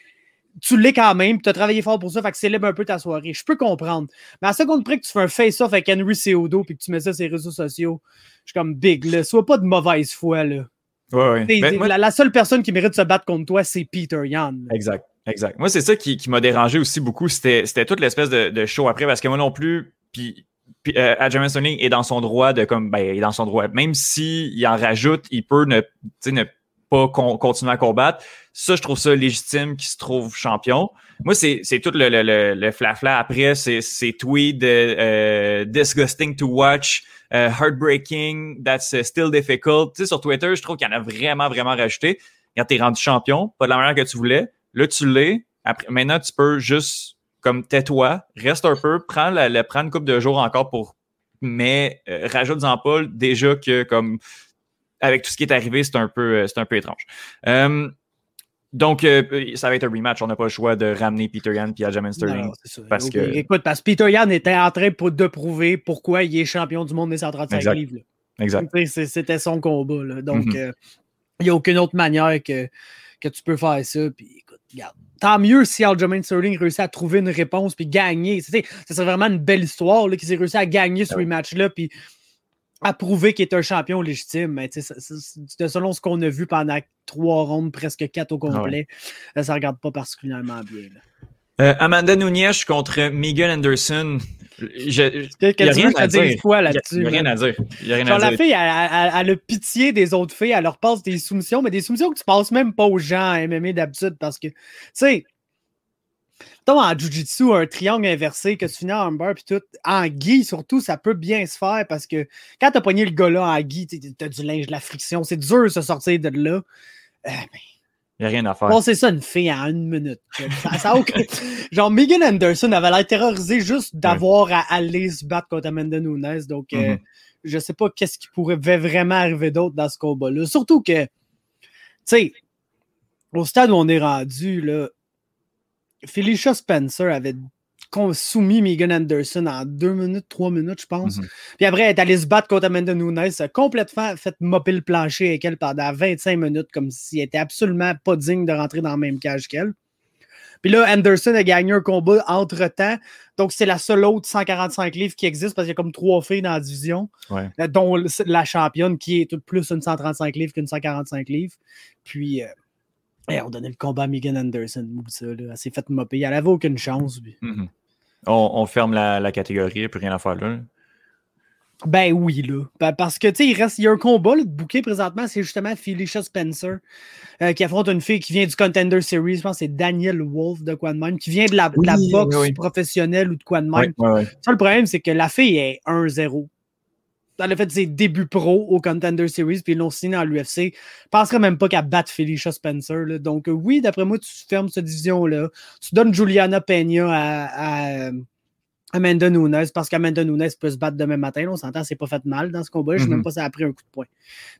tu l'es quand même, tu as travaillé fort pour ça, fait que célèbre un peu ta soirée. Je peux comprendre. Mais à seconde près que tu fais un face-off avec Henry Ceodo puis que tu mets ça sur les réseaux sociaux, je suis comme Big, là, sois pas de mauvaise foi. Là. Ouais, ouais. la, seule personne qui mérite de se battre contre toi, c'est Peter Yan. Exact. Exact. Moi, c'est ça qui, qui m'a dérangé aussi beaucoup. C'était toute l'espèce de, de, show après, parce que moi non plus, puis puis, euh, est dans son droit de comme ben, il est dans son droit. Même s'il en rajoute, il peut ne, ne pas continuer à combattre. Ça, je trouve ça légitime qu'il se trouve champion. Moi, c'est tout le, le, le, flafla après, c'est tweets euh, disgusting to watch, euh, heartbreaking, that's uh, still difficult. Tu sais, sur Twitter, je trouve qu'il y en a vraiment, vraiment rajouté. Quand t'es rendu champion, pas de la manière que tu voulais, là, tu l'es. Après, maintenant, tu peux juste comme tais-toi, reste un peu, prends, la, une couple de jours encore pour. Mais euh, rajoute-en pas déjà que comme avec tout ce qui est arrivé, c'est un peu, euh, c'est un peu étrange. Euh, donc, ça va être un rematch. On n'a pas le choix de ramener Peter Yan et Aljamain Sterling. parce que... Écoute, parce que Peter Yan était en train de prouver pourquoi il est champion du monde des 135 livres. Exact. C'était son combat. Donc, mm-hmm. il n'y a aucune autre manière que, que tu peux faire ça. Puis, écoute, regarde tant mieux si Aljamain Sterling réussit à trouver une réponse puis gagner. C'est vraiment une belle histoire qu'il s'est réussi à gagner ce ah rematch-là. Puis à prouver qu'il est un champion légitime. Mais selon ce qu'on a vu pendant trois rondes, presque quatre au ah complet, ça ne regarde pas particulièrement bien. Euh, Amanda Nunes contre Megan Anderson. Je, il n'y a rien à dire. Il n'y a rien à dire. Genre, la fille, elle, a pitié des autres filles, elle leur passe des soumissions, mais des soumissions que tu passes même pas aux gens à MMA d'habitude parce que, tu sais, en Jiu-Jitsu, un triangle inversé, que tu finis en umber puis tout, en gui surtout, ça peut bien se faire parce que quand t'as pogné le gars là en gui, t'as du linge, de la friction, c'est dur de se sortir de là. Euh, ben, il n'y a rien à faire. Bon, c'est ça, une fille en une minute. Ça, Genre, Megan Anderson avait l'air terrorisée juste d'avoir à aller se battre contre Amanda Nunes. Donc, je euh, mm-hmm. je sais pas qu'est-ce qui pourrait vraiment arriver d'autre dans ce combat-là. Surtout que, tu sais, au stade où on est rendu, là, Felicia Spencer avait soumis Megan Anderson en deux minutes, trois minutes, je pense. Mhm. Puis après, elle est allée se battre contre Amanda Nunes, complètement fait mopper le plancher avec elle pendant 25 minutes, comme s'il était absolument pas digne de rentrer dans le même cage qu'elle. Puis là, Anderson a gagné un combat entre-temps. Donc, c'est la seule autre 145 livres qui existe parce qu'il y a comme trois filles dans la division, euh, dont la championne qui est plus une 135 livres qu'une 145 livres. Puis, euh, on donnait le combat à Megan Anderson. Ça, Elle s'est fait mopper. Elle n'avait aucune chance. On, ferme la, catégorie, plus rien à faire là. Ben oui, là. parce que, tu sais, il reste, il y a un combat, le bouquet présentement, c'est justement Felicia Spencer euh, qui affronte une fille qui vient du Contender Series. Je pense que c'est Daniel Wolf de quoi de même, qui vient de la, boxe professionnelle ou de quoi de même. Ça, le problème, c'est que la fille est 1-0 elle a fait ses débuts pro au Contender Series, puis ils l'ont signé dans l'UFC. Je penserais même pas qu'elle batte Felicia Spencer. Donc, euh, oui, d'après moi, tu fermes cette division-là. Tu donnes Juliana Peña à, Amanda Nunes, parce qu'Amanda Nunes peut se battre demain matin. on s'entend, c'est pas fait mal dans ce combat. Je ne sais même mm-hmm. pas si elle a pris un coup de poing.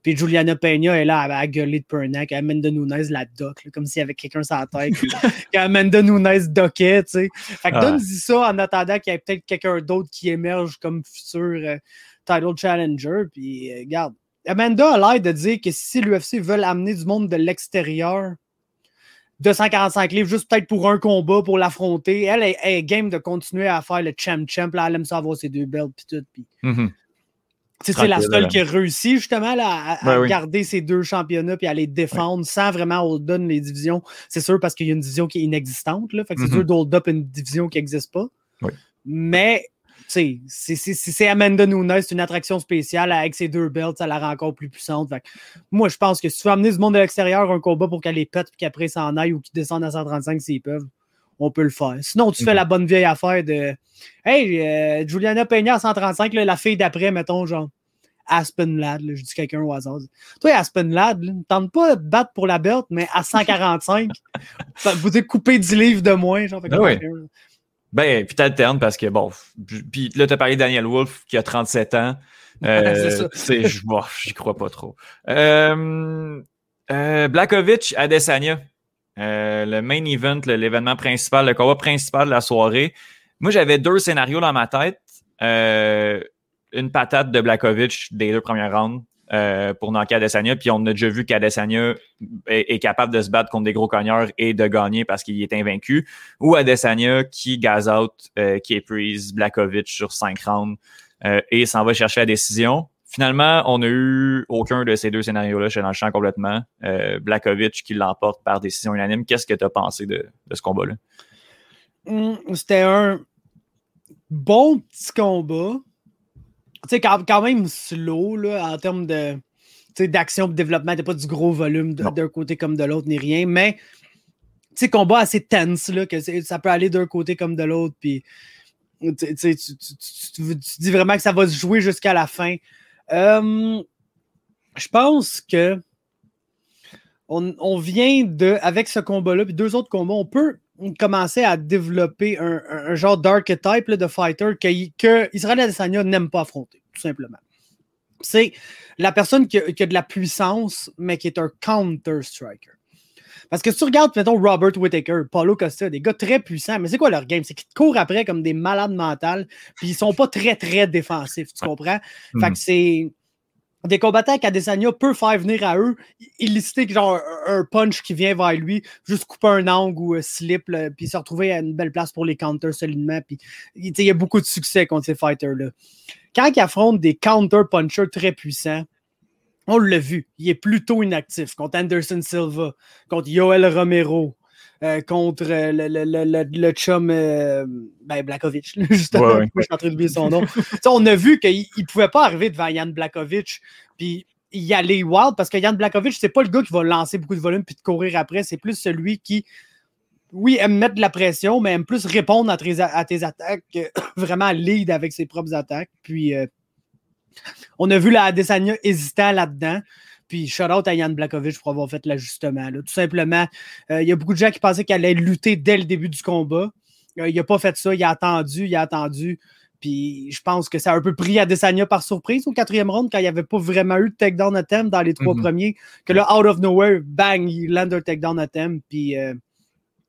Puis Juliana Peña est là à, gueuler de Pernac. Amanda Nunes la doc, comme s'il y avait quelqu'un sur la tête. Amanda Nunes doquait, tu sais. Fait que donne-y ça en attendant qu'il y ait peut-être quelqu'un d'autre qui émerge comme futur. Euh, title challenger. Puis, euh, regarde, Amanda a l'air de dire que si l'UFC veut amener du monde de l'extérieur, 245 livres, juste peut-être pour un combat, pour l'affronter, elle est, game de continuer à faire le champ-champ. Là, elle aime ça avoir ses deux belts, puis tout. Puis... Mm-hmm. C'est la seule qui a réussi justement là, à, garder ces deux championnats puis à les défendre sans vraiment hold up les divisions. C'est sûr parce qu'il y a une division qui est inexistante. Là, fait que c'est mm-hmm. dur d'hold up une division qui n'existe pas. Mais c'est Amanda Nunes, c'est une attraction spéciale avec ses deux belts, ça la rend encore plus puissante. moi, je pense que si tu veux amener du monde de l'extérieur un combat pour qu'elle les pète et qu'après s'en aille ou qu'ils descendent à 135 s'ils peuvent, on peut le faire. Sinon, tu fais la bonne vieille affaire de Hey, euh, Juliana Peña à 135, la fille d'après, mettons, genre Aspen Lad, je dis quelqu'un au hasard. Toi, Aspen Lad, ne tente pas de battre pour la belt, mais à 145, vous êtes coupé 10 livres de moins. Genre, ben ben, puis t'alternes parce que, bon, puis là, t'as parlé de Daniel Wolf qui a 37 ans. Euh, c'est j'y crois pas trop. Euh, euh, Blakovic, Adesanya. Euh, le main event, l'événement principal, le combat principal de la soirée. Moi, j'avais deux scénarios dans ma tête. Euh, une patate de Blakovic des deux premières rounds euh, pour knocker Adesanya. Puis on a déjà vu qu'Adesanya est, capable de se battre contre des gros cogneurs et de gagner parce qu'il est invaincu. Ou Adesanya qui gaze out, euh, qui Blakovic sur cinq rounds euh, et s'en va chercher la décision. Finalement, on n'a eu aucun de ces deux scénarios-là. Suis dans le champ complètement. Euh, Blakovic qui l'emporte par décision unanime. Qu'est-ce que tu as pensé de, ce combat-là? Hmm, c'était un bon petit combat sais, quand, quand, même slow là, en termes de d'action de développement. T'as pas du gros volume d'un côté comme de l'autre, ni rien. Mais tu sais, combat assez tense, là, que ça peut aller d'un côté comme de l'autre. Puis tu, dis vraiment que ça va se jouer jusqu'à la fin. Euh, je pense que on, vient de, avec ce combat-là, puis deux autres combats, on peut commencer à développer un, genre d'archetype de fighter que, que Israël Adesanya n'aime pas affronter, tout simplement. C'est la personne qui a, de la puissance, mais qui est un counter-striker. Parce que si tu regardes, mettons, Robert Whittaker, Paulo Costa, des gars très puissants, mais c'est quoi leur game? C'est qu'ils te courent après comme des malades mentales, puis ils sont pas très, très défensifs, tu comprends? Fait que hmm. c'est des combattants qu'Adesanya peut faire venir à eux, illiciter genre un punch qui vient vers lui, juste couper un angle ou un slip, puis se retrouver à une belle place pour les counters solidement. Puis il y a beaucoup de succès contre ces fighters-là. Quand ils affrontent des counter-punchers très puissants, on l'a vu, il est plutôt inactif contre Anderson Silva, contre Yoel Romero, euh, contre euh, le, le, le, chum euh, ben Blakovic, justement. Je suis en train d'oublier son nom. on a vu qu'il ne pouvait pas arriver devant Yann Blakovic, puis y aller wild, parce que Yann Blakovic, c'est pas le gars qui va lancer beaucoup de volume puis de courir après, c'est plus celui qui, oui, aime mettre de la pression, mais aime plus répondre à tes, à tes attaques, vraiment lead avec ses propres attaques. Puis, on a vu la Adesanya hésitant là-dedans. Puis shout out à Yann Blakovic pour avoir fait l'ajustement. Tout simplement, euh, il y a beaucoup de gens qui pensaient qu'il allait lutter dès le début du combat. Euh, il n'a pas fait ça, il a attendu, il a attendu. Puis je pense que ça a un peu pris Adesanya par surprise au quatrième round quand il n'y avait pas vraiment eu de takedown attempt dans les trois mm-hmm. premiers. Que là, out of nowhere, bang, il lande un takedown attempt. Puis euh,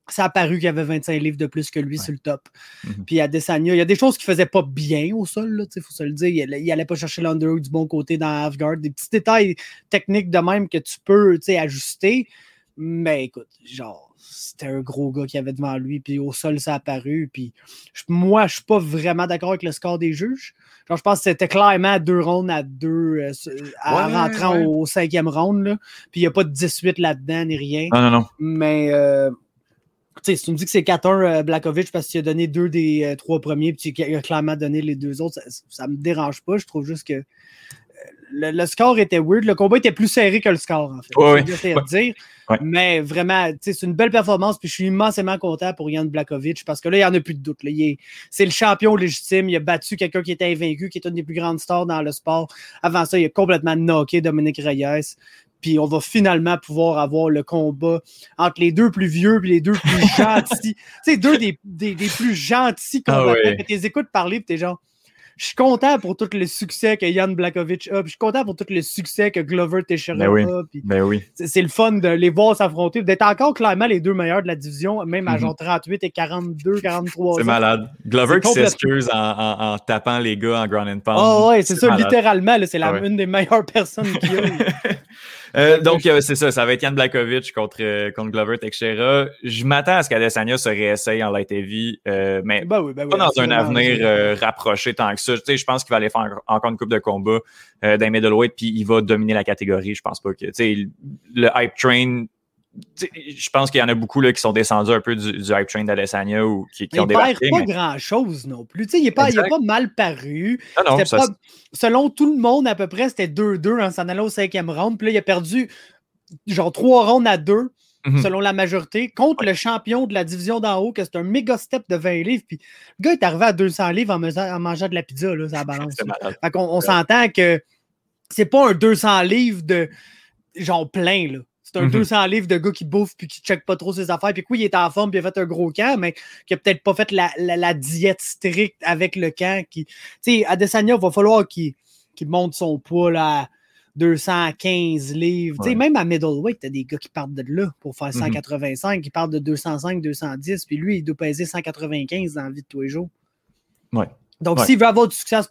ça a paru qu'il y avait 25 livres de plus que lui sur le top. Mhm. Puis à Desania, il y a des choses qu'il faisait pas bien au sol, il faut se le dire. Il allait, pas chercher l'underhook du bon côté dans Halfguard. Des petits détails techniques de même que tu peux ajuster. Mais écoute, genre, c'était un gros gars qui avait devant lui, puis au sol, ça a apparu. Puis moi, je suis pas vraiment d'accord avec le score des juges. Genre, je pense que c'était clairement deux rounds à deux euh, en rentrant au cinquième round. Là. Puis il n'y a pas de 18 là-dedans ni rien. Non, non, non. Mais euh, si tu me dis que c'est 4-1 euh, Blakovic parce qu'il a donné deux des euh, trois premiers, puis il a clairement donné les deux autres, ça, ne me dérange pas. Je trouve juste que euh, le, score était weird. Le combat était plus serré que le score, en fait. Oui, dire. Mais vraiment, c'est une belle performance. Puis je suis immensément content pour Yann Blakovic parce que là, il n'y en a plus de doute. C'est le champion légitime. Il a battu quelqu'un qui était invaincu, qui est une des plus grandes stars dans le sport. Avant ça, il a complètement knocké Dominique Reyes puis on va finalement pouvoir avoir le combat entre les deux plus vieux et les deux plus gentils. tu sais, deux des, des, plus gentils ah combattants. Ah ouais. Tu les écoutes parler, puis t'es genre, je suis content pour tout le succès que Yann Blakovic a, puis je suis content pour tout le succès que Glover Teixeira ben a. Ben oui. C'est le fun de les voir s'affronter, d'être encore clairement les deux meilleurs de la division, même à mhm. genre 38 et 42, 43. C'est malade. Glover qui s'excuse en, tapant les gars en ground and pound. Oh ouais, c'est ça, littéralement, c'est ah une des meilleures personnes qu'il y a. Euh, donc, euh, c'est ça, ça va être Yann Blakovic contre, euh, contre Glover Teixeira. Je m'attends à ce qu'Adesanya se réessaye en light heavy, mais ben ben pas dans un avenir rapproché tant que ça. Tu sais, je pense qu'il va aller faire encore une coupe de combat d'un middleweight, puis il va dominer la catégorie. Je pense pas que, tu sais, le hype train je pense qu'il y en a beaucoup là, qui sont descendus un peu du, hype train d'Alessania ou qui, qui ont débarqué. Il perd pas grand-chose non plus. il n'est pas, pas, mal paru. Non, non, selon tout le monde, à peu près, c'était 2-2 en s'en allant au cinquième round. Puis là, il a perdu genre trois rounds à deux, mhm. selon la majorité, contre le champion de la division d'en haut, que c'est un méga step de 20 livres. Puis le gars est arrivé à 200 livres en, mangeant de la pizza, là, ça balance. Fait on, on s'entend que c'est pas un 200 livres de genre plein, là. C'est un 200 mm-hmm. livres de gars qui bouffe puis qui check pas trop ses affaires. Puis oui, il est en forme puis il a fait un gros camp, mais qui a peut-être pas fait la, diète stricte avec le camp. Qui... Tu sais, Adesanya, il va falloir qu'il monte son poids là, à 215 livres. Tu sais, même à middleweight, t'as des gars qui partent de là pour faire 185, mm-hmm. qui partent de 205, 210. Puis lui, il doit peser 195 dans la vie de tous les jours. Ouais. Donc, s'il veut avoir du succès à ce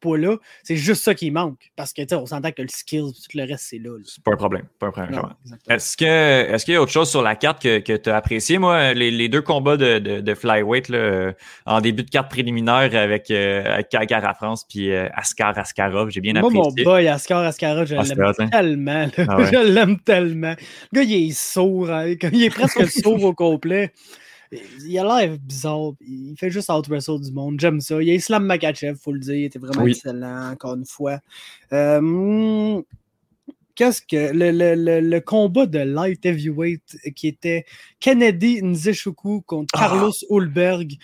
poids-là, c'est juste ça qui manque. Parce que, on s'entend que le skill, tout le reste, c'est là. C'est pas un problème. Pas un problème. Est-ce qu'il est y a autre chose sur la carte que, que tu as apprécié? Moi, les, deux combats de, de, flyweight là, en début de carte préliminaire avec, euh, France puis euh, Askar Askarov, j'ai bien apprécié. Moi, mon boy, Askar Askarov, je l'aime hein? tellement. Ah je l'aime tellement. Le gars, il est sourd. Hein. Il est presque sourd au complet. Il a l'air bizarre. Il fait juste out-wrestle du monde. J'aime ça. Il y a Islam Makachev, faut le dire. Il était vraiment excellent, encore une fois. Euh, qu'est-ce que. Le, combat de light heavyweight qui était Kennedy Nzeshuku contre ah! Carlos Hulberg.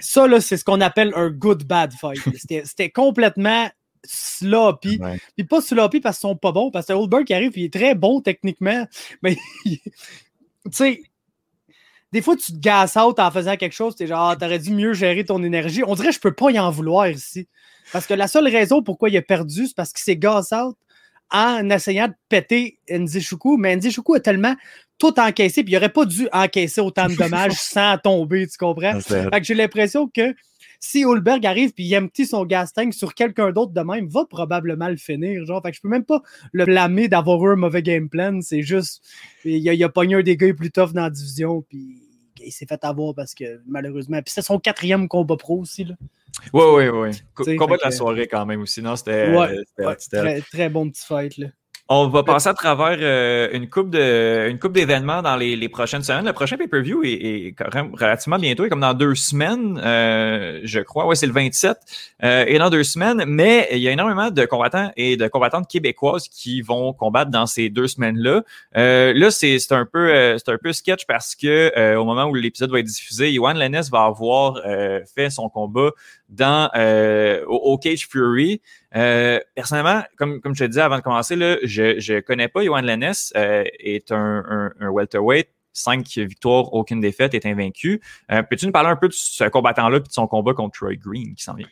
Ça, là, c'est ce qu'on appelle un good bad fight. C'était complètement sloppy. Puis pas sloppy parce qu'ils sont pas bons, parce que Hulberg qui arrive, il est très bon techniquement. Mais tu sais des fois, tu te gasses out en faisant quelque chose, tu es genre, ah, t'aurais dû mieux gérer ton énergie. On dirait que je peux pas y en vouloir ici. Parce que la seule raison pourquoi il a perdu, c'est parce qu'il s'est gassé out en essayant de péter Nzishuku. Mais Nzishuku a tellement tout encaissé, puis il aurait pas dû encaisser autant de dommages sans tomber, tu comprends? Fait que j'ai l'impression que si Hulberg arrive puis il empty son gas tank sur quelqu'un d'autre de même, va probablement le finir. Genre, fait que je peux même pas le blâmer d'avoir eu un mauvais game plan. C'est juste, il a, il a pogné un des gars plus tough dans la division, puis il s'est fait avoir parce que malheureusement. Puis c'est son quatrième combat pro aussi. Là. Oui, oui, oui. Combat de la soirée quand même aussi. Non, c'était. Ouais, très, très bon petit fight. Là. On va passer à travers euh, une coupe de une coupe d'événements dans les, les, prochaines semaines. Le prochain pay-per-view est, est, quand même relativement bientôt, est comme dans deux semaines, euh, je crois. Ouais, c'est le 27. Euh, et dans deux semaines, mais il y a énormément de combattants et de combattantes québécoises qui vont combattre dans ces deux semaines-là. Euh, là, c'est un peu euh, c'est un peu sketch parce que euh, au moment où l'épisode va être diffusé, Yohan Lennes va avoir fait son combat dans au, au, Cage Fury. Euh, personnellement, comme, comme je te disais avant de commencer, là, je ne connais pas Johan Lennes, euh, est un, un, un, welterweight, cinq victoires, aucune défaite, est invaincu. Euh, Peux-tu nous parler un peu de ce combattant-là et de son combat contre Troy Green qui s'en vient?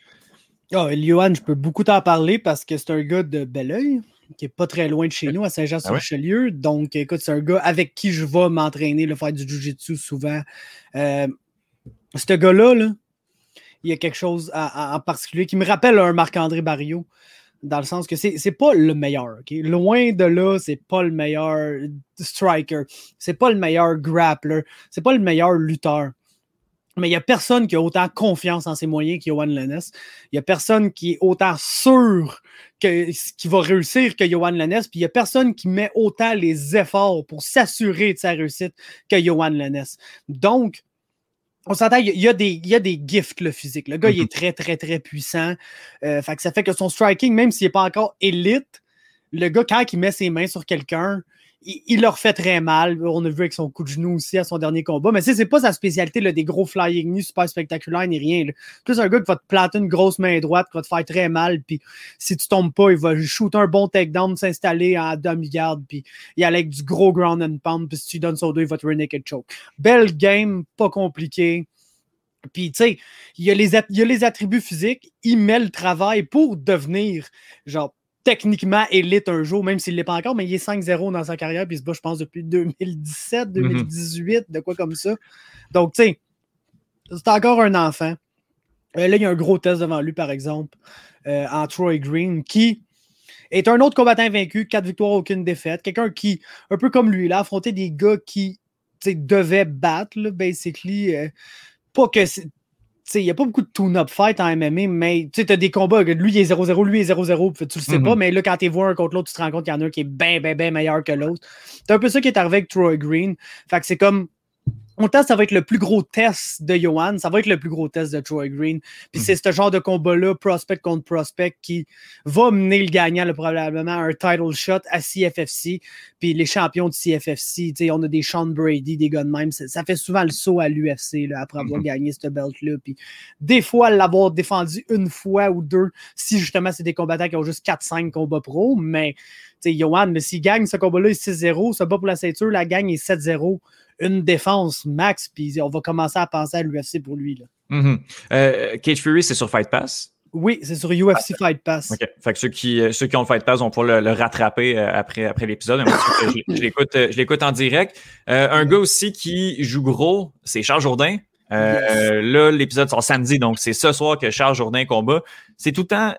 Oh, Johan, je peux beaucoup t'en parler parce que c'est un gars de Belleuil qui est pas très loin de chez nous, à Saint-Jean-sur-Richelieu. Ah Donc, écoute, c'est un gars avec qui je vais m'entraîner, le faire du jiu-jitsu souvent. Euh, ce gars-là, là, il y a quelque chose en particulier qui me rappelle un Marc-André Barrio, dans le sens que c'est n'est pas le meilleur. Loin de là, c'est pas le meilleur striker, c'est pas le meilleur grappler, c'est pas le meilleur lutteur. Mais il n'y a personne qui a autant confiance en ses moyens qu'Yohan Lennes. Il n'y a personne qui est autant sûr qu'il va réussir que Johan Lennes. Puis il n'y a personne qui met autant les efforts pour s'assurer de sa réussite que Johan Lennes. Donc, on s'entend, il y, a des, y a des gifts le physique. Le gars, il est mm-hmm. très, très, très puissant. Euh, fait que ça fait que son striking, même s'il n'est pas encore élite, le gars, quand il met ses mains sur quelqu'un, il, leur fait très mal. On a vu avec son coup de genou aussi à son dernier combat. Mais c'est pas sa spécialité, là, des gros flying nus super spectaculaires ni rien. Là. Plus un gars qui va te planter une grosse main droite, qui va te faire très mal. Puis si tu tombes pas, il va shooter un bon takedown, s'installer en demi-garde. Puis il aller avec du gros ground and pound. Puis si tu donnes son dos, il va te naked choke. Belle game, pas compliqué. Puis, tu sais, il y, a il y a les attributs physiques, il met le travail pour devenir, genre, techniquement élite un jour, même s'il ne l'est pas encore, mais il est 5-0 dans sa carrière, puis il se bat, je pense, depuis 2017, 2018, mhm. de quoi comme ça. Donc, tu sais, c'est encore un enfant. Euh, là, il y a un gros test devant lui, par exemple, euh, en Troy Green, qui est un autre combattant vaincu, 4 victoires, aucune défaite. Quelqu'un qui, un peu comme lui, a affronté des gars qui devaient battre, là, basically. Euh, pas que il n'y a pas beaucoup de tune-up fight en MMA, mais tu as des combats, lui il est 0-0, lui il est 0-0, tu le sais pas, mhm. mais là, quand tu vois un contre l'autre, tu te rends compte qu'il y en a un qui est bien, bien, bien meilleur que l'autre. C'est un peu ça qui est arrivé avec Troy Green. Fait que c'est comme Autant ça va être le plus gros test de Johan, ça va être le plus gros test de Troy Green. Puis c'est mhm. ce genre de combat-là, prospect contre prospect, qui va mener le gagnant là, probablement un title shot à CFFC. Puis les champions de CFFC, on a des Sean Brady, des gars de même. Ça, fait souvent le saut à l'UFC après avoir mhm. gagné cette belt-là. Puis des fois, l'avoir défendu une fois ou deux, si justement c'est des combattants qui ont juste 4-5 combats pro. Mais Johan, mais s'il gagne ce combat-là, il est 6-0, ça bat pour la ceinture, la gagne est 7-0 une défense max, puis on va commencer à penser à l'UFC pour lui. Là. Mm-hmm. Euh, Cage Fury, c'est sur Fight Pass? Oui, c'est sur UFC Fight Pass. OK. Fait que ceux qui, euh, ceux qui ont le Fight Pass vont pouvoir le, rattraper euh, après, après l'épisode. je, l'écoute en direct. un gars aussi qui joue gros, c'est Charles Jourdain. Là, l'épisode sort samedi, donc c'est ce soir que Charles Jourdain combat. C'est tout le temps.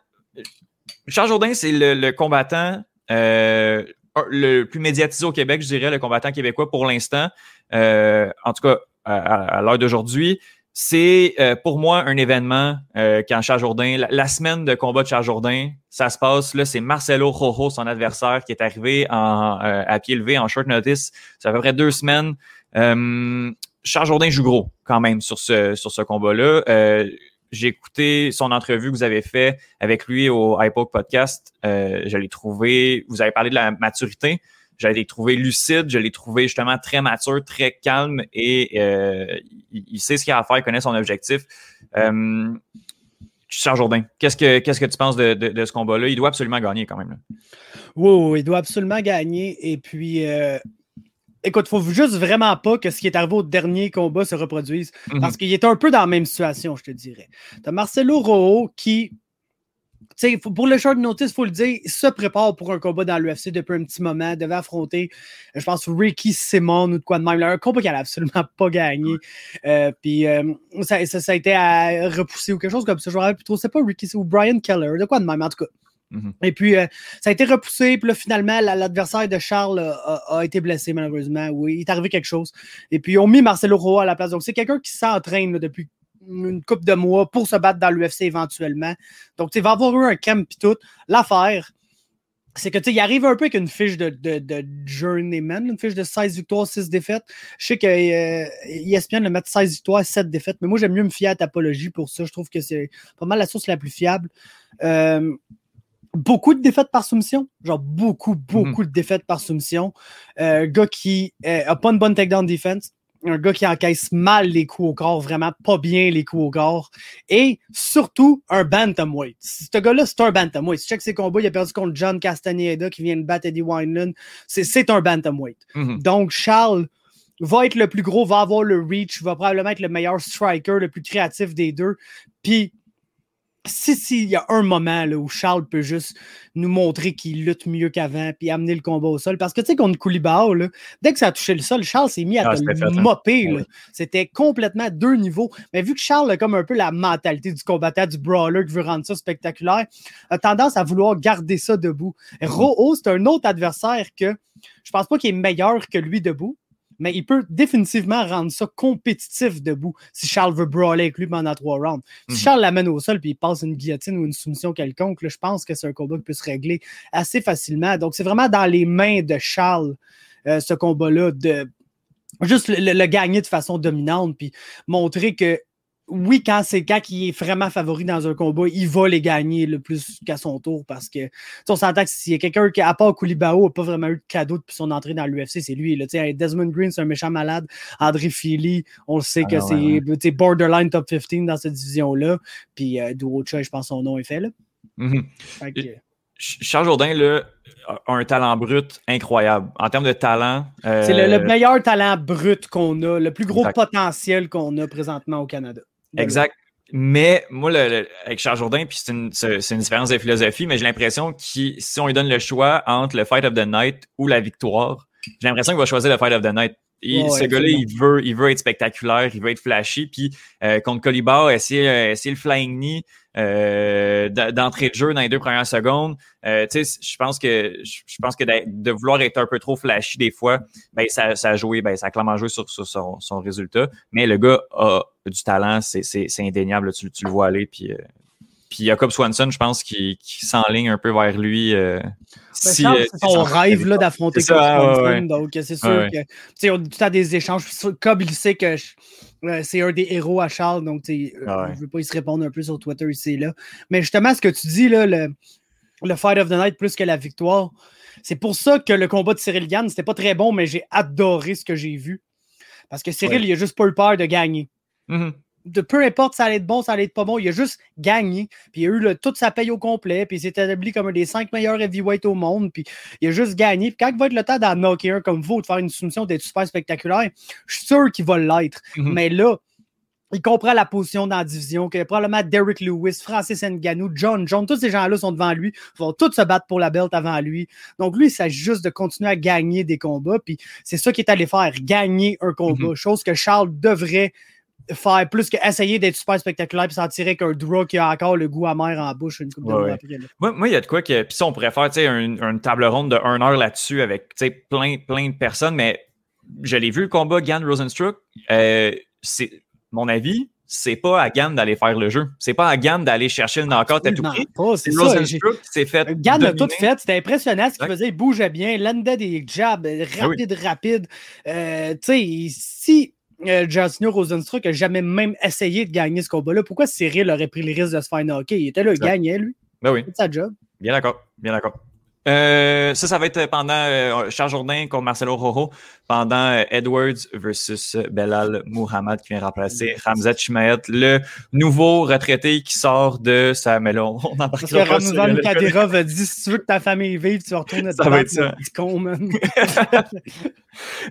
Charles Jourdain, c'est le, le, combattant le plus médiatisé au Québec, je dirais, le combattant québécois pour l'instant, en tout cas à, l'heure d'aujourd'hui. C'est euh, pour moi un événement euh, quand Charles Jourdain, la, semaine de combat de Charles Jourdain, ça se passe là, c'est Marcelo Rojo, son adversaire, qui est arrivé en, à pied levé en short notice. C'est à peu près deux semaines. Charles Jourdain joue gros quand même sur ce, sur ce combat-là j'ai écouté son entrevue que vous avez fait avec lui au iPod Podcast. Euh, je l'ai trouvé, vous avez parlé de la maturité. Je l'ai trouvé lucide, je l'ai trouvé justement très mature, très calme et euh, il, sait ce qu'il a à faire, il connaît son objectif. Euh, Charles Jourdain, qu'est-ce que, qu'est-ce que tu penses de, de, ce combat-là? Il doit absolument gagner quand même. Oui, oui, il doit absolument gagner. Et puis, euh, Écoute, faut juste vraiment pas que ce qui est arrivé au dernier combat se reproduise. Mhm. Parce qu'il est un peu dans la même situation, je te dirais. T'as Marcelo Rojo qui. Pour le short notice, il faut le dire, se prépare pour un combat dans l'UFC depuis un petit moment, devait affronter, je pense, Ricky Simon ou de quoi de même. un combat qu'il n'a absolument pas gagné. Euh, puis euh, ça, a été à repousser ou quelque chose comme ça. Je ne me plus trop. C'est pas Ricky ou Brian Keller, de quoi de même, en tout cas. Mm-hmm. Et puis, euh, ça a été repoussé. Puis là, finalement, l'adversaire de Charles a, été blessé, malheureusement. Oui, il est arrivé quelque chose. Et puis, ils ont mis Marcelo Roa à la place. Donc, c'est quelqu'un qui s'entraîne depuis une couple de mois pour se battre dans l'UFC éventuellement. Donc, il va avoir eu un camp et tout. L'affaire, c'est que tu il arrive un peu avec une fiche de, de, journeyman, une fiche de 16 victoires, 6 défaites. Je sais que euh, ESPN le met 16 victoires, 7 défaites, mais moi j'aime mieux me fier à Tapologie pour ça. Je trouve que c'est pas mal la source la plus fiable. Euh, beaucoup de défaites par soumission, genre beaucoup, beaucoup mhm. de défaites par soumission. Euh, gars qui euh, a pas une bonne takedown defense, un gars qui encaisse mal les coups au corps, vraiment pas bien les coups au corps, et surtout un bantamweight. Ce gars-là, c'est un bantamweight. Si tu check ses combats, il a perdu contre John Castaneda qui vient de battre Eddie Wineland. C'est un bantamweight. Mhm. Donc, Charles va être le plus gros, va avoir le reach, va probablement être le meilleur striker, le plus créatif des deux. Puis, si s'il y a un moment là, où Charles peut juste nous montrer qu'il lutte mieux qu'avant puis amener le combat au sol, parce que tu sais, contre Koulibaly, là, dès que ça a touché le sol, Charles s'est mis à ah, te mopper. C'était complètement deux niveaux. Mais vu que Charles a comme un peu la mentalité du combattant, du brawler qui veut rendre ça spectaculaire, a tendance à vouloir garder ça debout. Mm-hmm. Roho, c'est un autre adversaire que je pense pas qu'il est meilleur que lui debout, mais il peut définitivement rendre ça compétitif debout si Charles veut brawler avec lui pendant trois rounds. Si mhm. Charles l'amène au sol puis il passe une guillotine ou une soumission quelconque, je pense que c'est un combat qui peut se régler assez facilement. Donc, c'est vraiment dans les mains de Charles, euh, ce combat-là, de juste le, gagner de façon dominante puis montrer que oui, quand c'est quand il est vraiment favori dans un combat, il va les gagner le plus qu'à son tour parce que on s'entend que s'il y a quelqu'un qui, à part Koulibaou, n'a pas vraiment eu de cadeau depuis son entrée dans l'UFC, c'est lui. Là. Desmond Green, c'est un méchant malade. André Philly, on le sait ah que c'est borderline top 15 dans cette division-là. Puis euh, Duocha, je pense son nom est fait. Là. Mm-hmm. Charles Jourdain là, a un talent brut incroyable. En termes de talent. C'est le, euh, meilleur talent brut qu'on a, le plus gros potentiel qu'on a présentement au Canada. Exact. Mais moi, avec Charles Jourdain, puis c'est une, une, différence de philosophie, mais j'ai l'impression que si on lui donne le choix entre le Fight of the Night ou la victoire, j'ai l'impression qu'il va choisir le Fight of the Night. Et ce gars-là, il veut, il veut être spectaculaire, il veut être flashy. Puis euh, contre Colibar, essayer, euh, essayer le flying knee euh, d'entrée de jeu dans les deux premières secondes? Euh, je pense que je pense que de, vouloir être un peu trop flashy des fois, ben, ça, ça a joué, ben, ça a clairement joué sur, sur son, son, résultat. Mais le gars a du talent, c'est indéniable. tu, tu, le vois aller. Puis, euh, puis Jacob Swanson, je pense qu'il s'enligne un peu vers lui. Euh, ben, si, euh, c'est son rêve d'affronter Cobb Swanson. Donc, c'est sûr que. Tu sais, on a des échanges. Cobb, il sait que c'est un des héros à Charles. Donc, tu je ne veux pas y se répondre un peu sur Twitter ici et là. Mais justement, ce que tu dis, là, le, le Fight of the Night plus que la victoire, c'est pour ça que le combat de Cyril Gann, c'était pas très bon, mais j'ai adoré ce que j'ai vu. Parce que Cyril, il a juste pas eu peur de gagner. Mm-hmm de peu importe ça allait être bon, ça allait être pas bon, il a juste gagné. Puis il a eu le, toute sa paye au complet. Puis il s'est établi comme un des cinq meilleurs heavyweights au monde. Puis il a juste gagné. Puis quand il va être le temps d'en knocker un comme vous, de faire une soumission, d'être super spectaculaire, je suis sûr qu'il va l'être. Mhm. Mais là, il comprend la position dans la division, que probablement Derek Lewis, Francis Ngannou, John John, tous ces gens-là sont devant lui, vont tous se battre pour la belt avant lui. Donc lui, il s'agit juste de continuer à gagner des combats, puis c'est ça qu'il est allé faire, gagner un combat, mhm. chose que Charles devrait faire plus qu'essayer d'être super spectaculaire puis s'en tirer qu'un draw qui a encore le goût amer en bouche une coupe de après. Moi, il y a de quoi que. Puis ça, on pourrait faire une, table ronde de 1 heure là-dessus avec plein, plein de personnes, mais je l'ai vu le combat Gann Rosenstruck. Euh, c'est mon avis, c'est pas à Gann d'aller faire le jeu. C'est pas à Gann d'aller chercher le knockout à tout prix. C'est Rosenstruck c'est fait. Gann a tout fait. C'était impressionnant ce qu'il faisait. Il bougeait bien, landait des jabs ah rapides, rapides. Euh, tu sais, si euh, Jasmine Rosenstruck n'a jamais même essayé de gagner ce combat-là. Pourquoi Cyril aurait pris le risque de se faire knocker? Il était là, il gagnait, lui. Ben oui. C'est sa job. Bien d'accord. Bien d'accord. Euh, ça, ça va être pendant euh, Charles Jourdain contre Marcelo Rojo, pendant euh, Edwards versus Belal Muhammad qui vient remplacer Ramzat Chimaet, le nouveau retraité qui sort de sa. Mais là, on en Parce que Ramzan Kadyrov a dit si tu veux que ta famille vive, tu vas retourner Ça va être ça. con, man.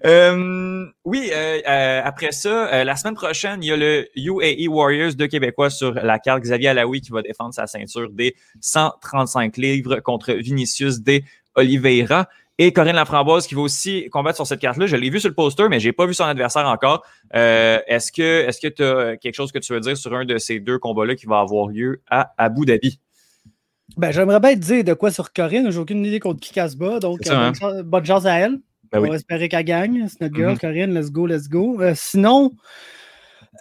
Euh, oui, euh, euh, après ça, euh, la semaine prochaine, il y a le UAE Warriors de Québécois sur la carte. Xavier Alaoui qui va défendre sa ceinture des 135 livres contre Vinicius Oliveira. Et Corinne Laframboise qui va aussi combattre sur cette carte-là. Je l'ai vu sur le poster, mais j'ai pas vu son adversaire encore. est-ce que est-ce que tu as quelque chose que tu veux dire sur un de ces deux combats-là qui va avoir lieu à Abu Dhabi? Ben, j'aimerais bien te dire de quoi sur Corinne. J'ai aucune idée contre qui casse bas, donc ça, hein? bonne, chance, bonne chance à elle. Ben On oui. va espérer qu'elle gagne. C'est notre girl, Mhm. Corinne. Let's go, let's go. Euh, sinon,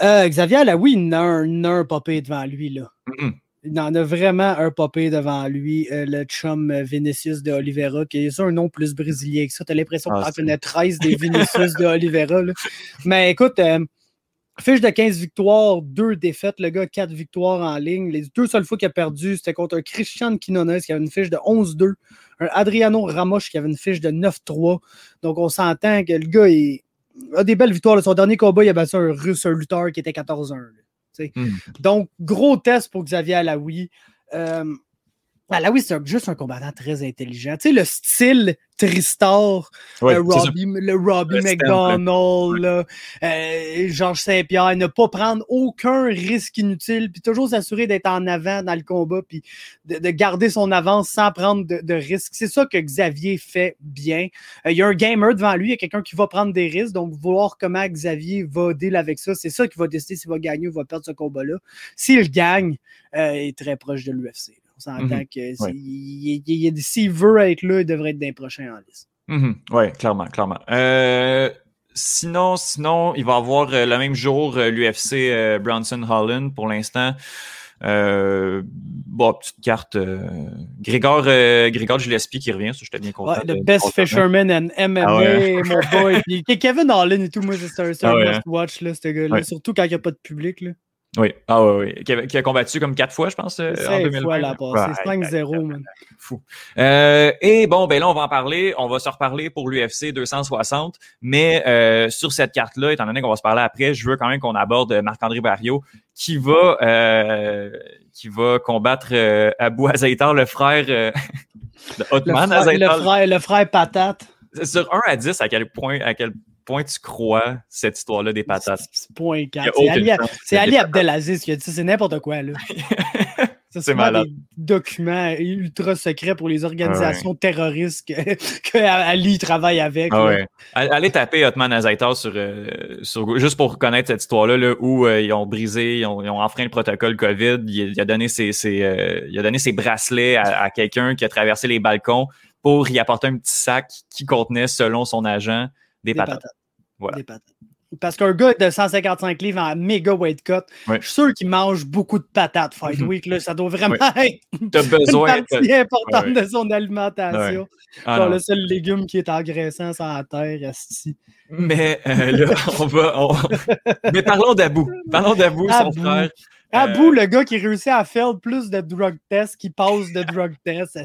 euh, Xavier, là, oui, il en a un, un popé devant lui. Là. Mhm. Il en a vraiment un popé devant lui. euh, le chum Vinicius de Oliveira, qui est un nom plus brésilien que ça. T'as l'impression Ah, tu c'est- connais 13 des Vinicius de Oliveira. là. Mais écoute, euh, fiche de 15 victoires, 2 défaites. Le gars, 4 victoires en ligne. Les deux seules fois qu'il a perdu, c'était contre un Christian Quinones qui avait une fiche de 11-2 un Adriano Ramos qui avait une fiche de 9-3. Donc, on s'entend que le gars il a des belles victoires. Son dernier combat, il a battu un russe, un lutteur qui était 14-1. Là, tu sais. Mm. Donc, gros test pour Xavier Alaoui. Euh, Alaoui, c'est un- juste un combattant très intelligent. Tu sais, le style Tristar, euh, c'est. Robbie, le Robbie Le stamp, McDonald, là, euh, Georges Saint-Pierre, ne pas prendre aucun risque inutile, puis toujours s'assurer d'être en avant dans le combat, puis de, de garder son avance sans prendre de, de risques. C'est ça que Xavier fait bien. Euh, il y a un gamer devant lui, il y a quelqu'un qui va prendre des risques, donc voir comment Xavier va deal avec ça, c'est ça qui va décider s'il va gagner ou va perdre ce combat-là. S'il gagne, euh, il est très proche de l'UFC. On s'entend Mhm. que s'il veut être là, il devrait être d'un prochain en liste. Mhm. Ouais, clairement, clairement. Euh, sinon, sinon, il va avoir euh, le même jour euh, l'UFC Bronson Holland pour l'instant. Bon, petite carte. Grégor, Grégor Gillespie qui revient, ça, j'étais bien content. Ouais, the best fisherman in MMA, Ah ouais. mon boy. Puis Kevin Holland et tout, moi, c'est un, Ah ouais, must-watch, là, ce gars-là. Surtout quand il n'y a pas de public. Là. Oui, ah ouais, ouais. Qui, a, qui a combattu comme quatre fois, je pense, euh, en Cinq 2020. fois la. Ouais, 5-0, man. fou. Euh, et bon, ben là, on va en parler. On va se reparler pour l'UFC 260. Mais euh, sur cette carte-là, étant donné qu'on va se parler après, je veux quand même qu'on aborde Marc-André Barrio qui va euh, qui va combattre euh, Abou Azaitar, le frère euh, de Le frère, le, frère, le frère patate. Sur 1 à 10, à quel point à quel point tu crois cette histoire-là des patates? C'est point Il y 4. a C'est Ali, c'est Abdelaziz qui a dit. C'est n'importe quoi, là. C'est malade. des documents ultra secrets pour les organisations terroristes que, que Ali travaille avec. Ah ouais. Allez taper Otman Azaitar sur, euh, sur juste pour connaître cette histoire-là, là, où euh, ils ont brisé, ils ont, ils ont enfreint le protocole COVID. Il, il a donné ses, ses, euh, il a donné ses bracelets à, à quelqu'un qui a traversé les balcons pour y apporter un petit sac qui contenait, selon son agent, des, Des patates. patates. Voilà. Des patates. Parce qu'un gars de 155 livres en méga weight cut, je suis sûr qu'il mange beaucoup de patates Fight Mhm. Week. Là, ça doit vraiment être besoin. une partie importante de son alimentation. Ah, Genre le seul légume qui est engraissant sur la terre, asti. Mais euh, là, on va. on- Mais parlons d'Abou. Parlons d'Abou, son Abou. frère. Abou, le gars qui réussit à faire plus de drug tests qu'il passe de drug tests,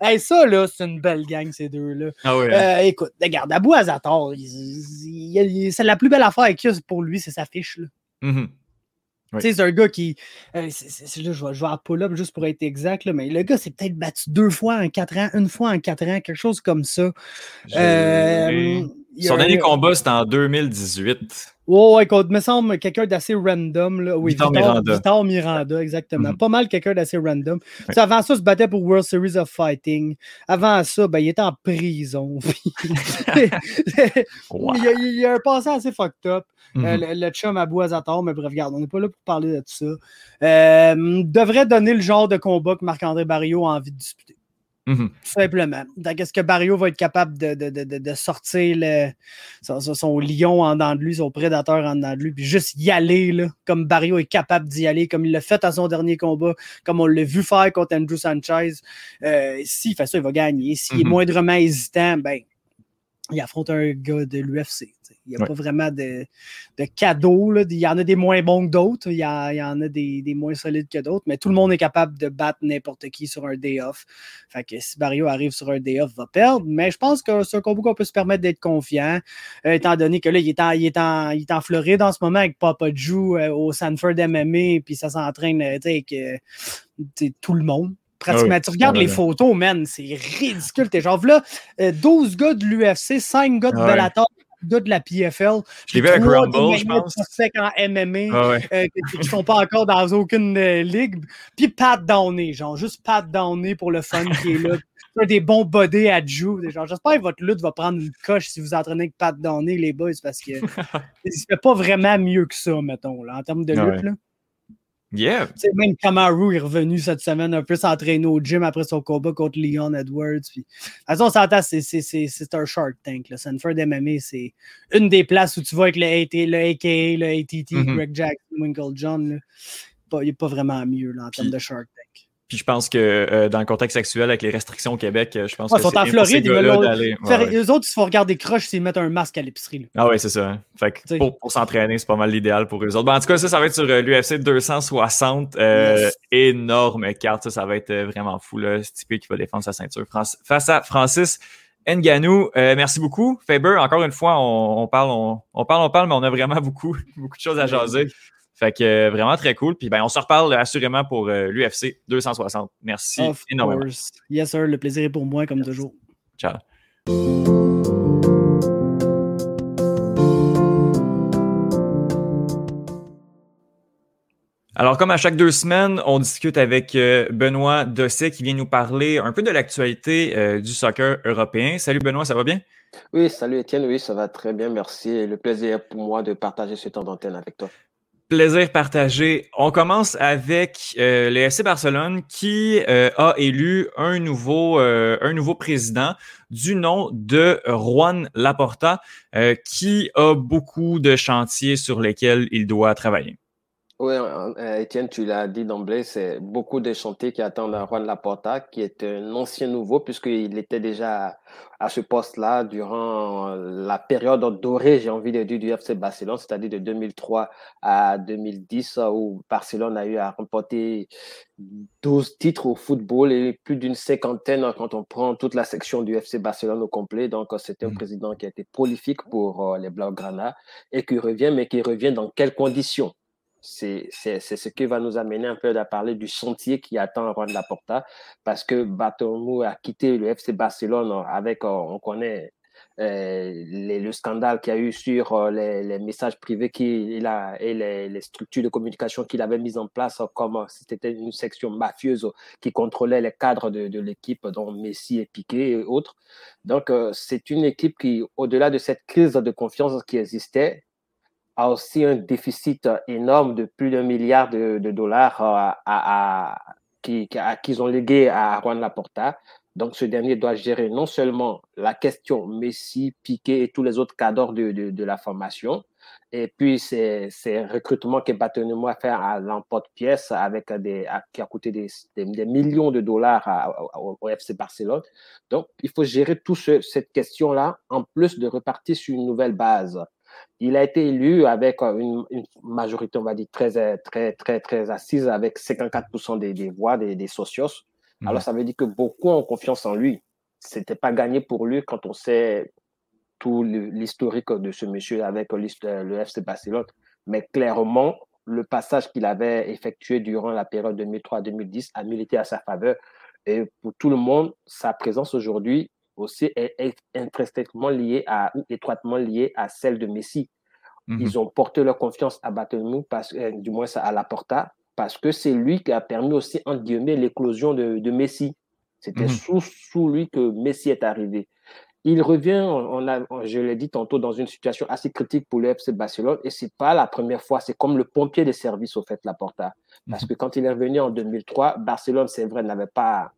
hey, ça, là, c'est une belle gang, ces deux-là. Ah ouais. Euh, écoute, regarde, Abou Azator, c'est la plus belle affaire qu'il a pour lui, c'est sa fiche, là. Oui. Tu sais, c'est un gars qui. euh, là, je vais, je vais à pull-up juste pour être exact, là, mais le gars s'est peut-être battu deux fois en quatre ans, une fois en quatre ans, quelque chose comme ça. Son dernier combat, c'était en 2018. Ouais, ouais, contre, me semble, quelqu'un d'assez random. Là. Oui, Vitor Miranda. Vitor Miranda, exactement. Mhm. Pas mal quelqu'un d'assez random. Tu sais, Avant ça, il se battait pour World Series of Fighting. Avant ça, ben, il était en prison. Wow. il, y a, il a un passé assez fucked up. Mhm. Euh, le, le chum à mais bref, regarde, on n'est pas là pour parler de tout ça. Euh, devrait donner le genre de combat que Marc-André Barrio a envie de disputer. Mhm. Tout simplement. Donc, est-ce que Barrio va être capable de, de- de- de- de sortir le- son, lion en dedans de lui, son prédateur en dedans de lui, puis juste y aller, là, comme Barrio est capable d'y aller, comme il l'a fait à son dernier combat, comme on l'a vu faire contre Andrew Sanchez. Euh, S'il fait ça, il va gagner. S'il est Mhm. moindrement hésitant, ben, il affronte un gars de l'UFC. Il n'y a pas vraiment de, de cadeaux. Il y en a des moins bons que d'autres. Il, y en a des, moins solides que d'autres. Mais tout le monde est capable de battre n'importe qui sur un day off. Fait que si Barrio arrive sur un day off, va perdre. Mais je pense que c'est un combo qu'on peut se permettre d'être confiant. Euh, étant donné que là, il est, en, il, est en, il est en Floride en ce moment avec Papa Jou euh, au Sanford MMA. Puis ça s'entraîne avec tout le monde pratiquement. Ah tu regardes les photos, man, c'est ridicule. T'es genre là, 12 euh, gars de l'UFC, 5 gars de ah Bellator, gars de la PFL. Je l'ai vu avec Rumble, je pense. en MMA, ah euh, qui ne sont pas encore dans aucune euh, ligue. Puis Pat Downey, genre, juste Pat Downey pour le fun qui est là. des bons body à Joe. J'espère que votre lutte va prendre une coche si vous entraînez avec Pat Downey, les boys, parce que ne fait pas vraiment mieux que ça, mettons, là, en termes de lutte. Là. Yeah. même Kamaru est revenu cette semaine un peu s'entraîner au gym après son combat contre Leon Edwards. Puis... De toute façon, on s'entend, c'est un Shark Tank. Là. Sanford MMA, c'est une des places où tu vas avec le, AT, le AKA, le ATT, mm-hmm. Greg Jackson, Winkle John. Il n'est pas vraiment mieux là, en termes de Shark Tank. Puis je pense que euh, dans le contexte actuel, avec les restrictions au Québec, euh, je pense que ils sont en Floride, ils veulent ouais, Eux autres, ils se font regarder croche s'ils mettent un masque à l'épicerie. Ah ouais, c'est ça. Hein. Fait que pour, s'entraîner, c'est pas mal l'idéal pour eux autres. Ben, en tout cas, ça, ça va être sur euh, l'UFC 260. Énorme carte. Ça, ça va être vraiment fou. Là. typique qui va défendre sa ceinture face à Francis Nganou. merci beaucoup. Faber, encore une fois, on, parle, on, parle, on parle, mais on a vraiment beaucoup, beaucoup de choses à jaser. Fait que euh, vraiment très cool. Puis ben, on se reparle assurément pour euh, l'UFC 260. Merci énormément. Yes, sir. Le plaisir est pour moi, comme toujours. Ciao. Alors, comme à chaque deux semaines, on discute avec euh, Benoît Dosset qui vient nous parler un peu de l'actualité du soccer européen. Salut Benoît, ça va bien? Oui, salut Étienne, oui, ça va très bien, merci. Le plaisir pour moi de partager ce temps d'antenne avec toi. Plaisir partagé. On commence avec euh, le FC Barcelone qui euh, a élu un nouveau, euh, un nouveau président du nom de Juan Laporta, qui a beaucoup de chantiers sur lesquels il doit travailler. Oui, Étienne, tu l'as dit d'emblée, c'est beaucoup de chantiers qui attendent Juan Laporta, qui est un ancien nouveau, puisqu'il était déjà à ce poste-là durant la période dorée, j'ai envie de dire, du FC Barcelone, c'est-à-dire de 2003 à 2010, où Barcelone a eu à remporter 12 titres au football et plus d'une cinquantaine quand on prend toute la section du FC Barcelone au complet. Donc, c'était un mmh. président qui a été prolifique pour euh, les Blaugrana et qui revient, mais qui revient dans quelles conditions? C'est ce qui va nous amener un peu à parler du chantier qui attend Juan Laporta parce que Batomou a quitté le FC Barcelone avec, euh, on connaît euh, le scandale qu'il y a eu sur euh, les, messages privés qu'il a et les, structures de communication qu'il avait mises en place comme c'était une section mafieuse qui contrôlait les cadres de, de l'équipe, dont Messi et Piqué et autres. Donc, c'est une équipe qui, au-delà de cette crise de confiance qui existait, a aussi un déficit énorme de plus d'un milliard de, dollars euh, à, qu'ils ont légué à Juan Laporta. Donc, ce dernier doit gérer non seulement la question Messi, Piqué et tous les autres cadres de, de, la formation, et puis ces, ces recrutements que Batonement a fait à l'emporte-pièce avec des, qui a coûté des, des, millions de dollars au FC Barcelone. Donc, il faut gérer toute cette question-là, en plus de repartir sur une nouvelle base. Il a été élu avec euh, une, majorité, on va dire, très, euh, très, très, très assise, avec 54% des, voix des, des socios. Alors, ça veut dire que beaucoup ont confiance en lui. C'était pas gagné pour lui quand on sait tout l'historique de ce monsieur avec le FC Barcelone. Mais clairement, le passage qu'il avait effectué durant la période 2003-2010 a milité à sa faveur. Et pour tout le monde, sa présence aujourd'hui aussi est, intrinsèquement liée à, ou étroitement liée à celle de Messi. Mhm. Ils ont porté leur confiance à Batemou, parce, euh, du moins à la Porta, parce que c'est lui qui a permis aussi, en guillemets, l'éclosion de, de, Messi. C'était mhm. sous, sous lui que Messi est arrivé. Il revient, on a, je l'ai dit tantôt, dans une situation assez critique pour le FC Barcelone, et c'est pas la première fois, c'est comme le pompier des services, au fait, la Porta. Parce mhm. que quand il est revenu en 2003, Barcelone, c'est vrai, n'avait pas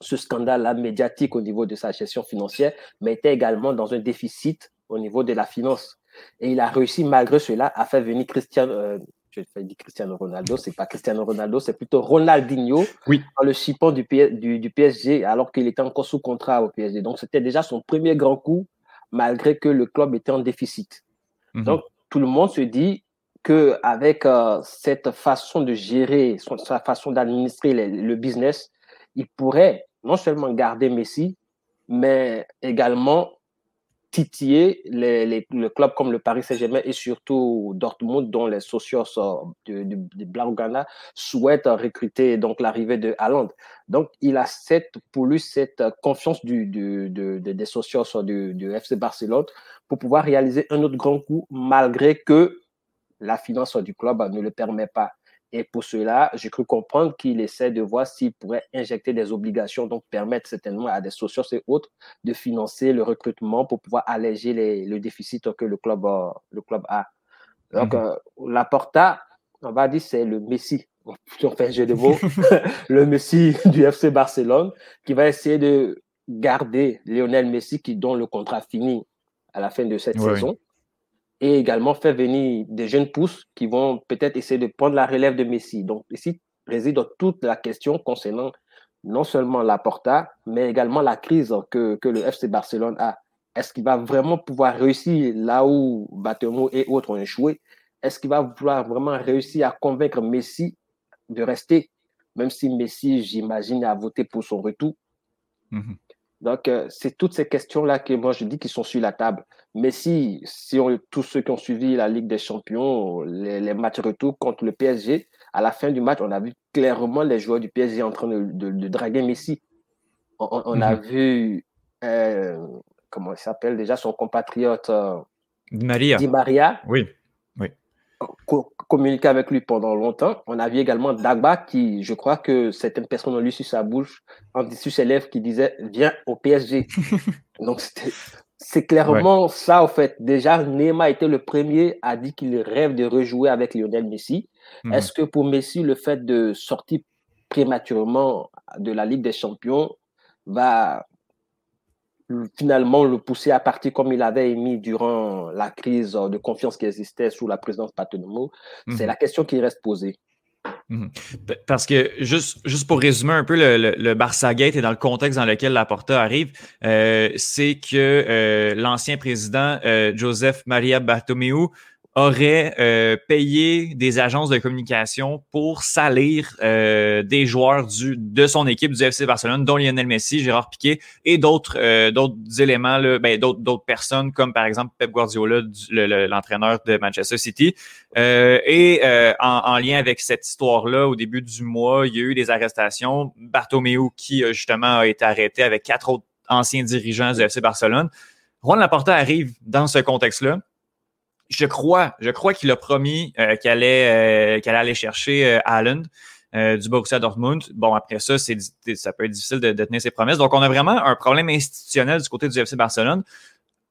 ce scandale-là médiatique au niveau de sa gestion financière, mais était également dans un déficit au niveau de la finance. Et il a réussi, malgré cela, à faire venir Cristiano, euh, je vais dire Cristiano Ronaldo, c'est pas Cristiano Ronaldo, c'est plutôt Ronaldinho oui. dans le chipon du, du, du PSG, alors qu'il était encore sous contrat au PSG. Donc, c'était déjà son premier grand coup malgré que le club était en déficit. Mhm. Donc, tout le monde se dit que avec euh, cette façon de gérer, sa façon d'administrer le business, il pourrait non seulement garder Messi, mais également titiller le club comme le Paris Saint-Germain et surtout Dortmund, dont les socios de, de, de Blaugrana souhaitent recruter donc l'arrivée de Haaland. Donc, il a cette, pour lui cette confiance des socios du, du FC Barcelone pour pouvoir réaliser un autre grand coup malgré que la finance du club ne le permet pas. Et pour cela, j'ai cru comprendre qu'il essaie de voir s'il pourrait injecter des obligations, donc permettre certainement à des socios et autres de financer le recrutement pour pouvoir alléger le déficit que le club, le club a. Donc, euh, Porta, on va dire, c'est le Messi, si on fait un jeu de mots, le Messi du FC Barcelone, qui va essayer de garder Lionel Messi, qui dont le contrat finit à la fin de cette saison et également faire venir des jeunes pousses qui vont peut-être essayer de prendre la relève de Messi. Donc ici réside toute la question concernant non seulement la Porta, mais également la crise que, que le FC Barcelone a. Est-ce qu'il va vraiment pouvoir réussir là où Batemo et autres ont échoué? Est-ce qu'il va pouvoir vraiment réussir à convaincre Messi de rester, même si Messi, j'imagine, a voté pour son retour mhm. Donc, euh, c'est toutes ces questions-là que moi je dis qui sont sur la table. Mais si, si on, tous ceux qui ont suivi la Ligue des Champions, les, matchs retour contre le PSG, à la fin du match, on a vu clairement les joueurs du PSG en train de, draguer Messi. On, a mhm. vu, euh, comment il s'appelle déjà, son compatriote euh, Di Maria. Di Maria. Oui communiqué avec lui pendant longtemps. On a vu également Dagba qui, je crois que certaines personnes ont lu sur sa bouche, en sur ses lèvres, qui disait Viens au PSG. Donc, c'est clairement ça, en fait. Déjà, Neymar était le premier à dire qu'il rêve de rejouer avec Lionel Messi. Mhm. Est-ce que pour Messi, le fait de sortir prématurément de la Ligue des Champions va finalement le pousser à partir comme il avait émis durant la crise de confiance qui existait sous la présidence Patenomo, c'est mhm. la question qui reste posée. Mhm. Parce que, juste, juste pour résumer un peu le, le, Barça Gate et dans le contexte dans lequel la Porta arrive, euh, c'est que euh, l'ancien président euh, Joseph Maria Bartomeu aurait euh, payé des agences de communication pour salir euh, des joueurs du, de son équipe du FC Barcelone, dont Lionel Messi, Gérard Piquet et d'autres euh, d'autres éléments, là, ben, d'autres, d'autres personnes, comme par exemple Pep Guardiola, l'entraîneur de Manchester City. et en, en, lien avec cette histoire-là, au début du mois, il y a eu des arrestations. Bartomeu, qui justement a été arrêté avec quatre autres anciens dirigeants du FC Barcelone. Juan Laporta arrive dans ce contexte-là je crois, je crois qu'il a promis euh, qu'elle allait, euh, aller chercher euh, Allen euh, du Borussia Dortmund. Bon, après ça, c'est, ça peut être difficile de, tenir ses promesses. Donc, on a vraiment un problème institutionnel du côté du FC Barcelone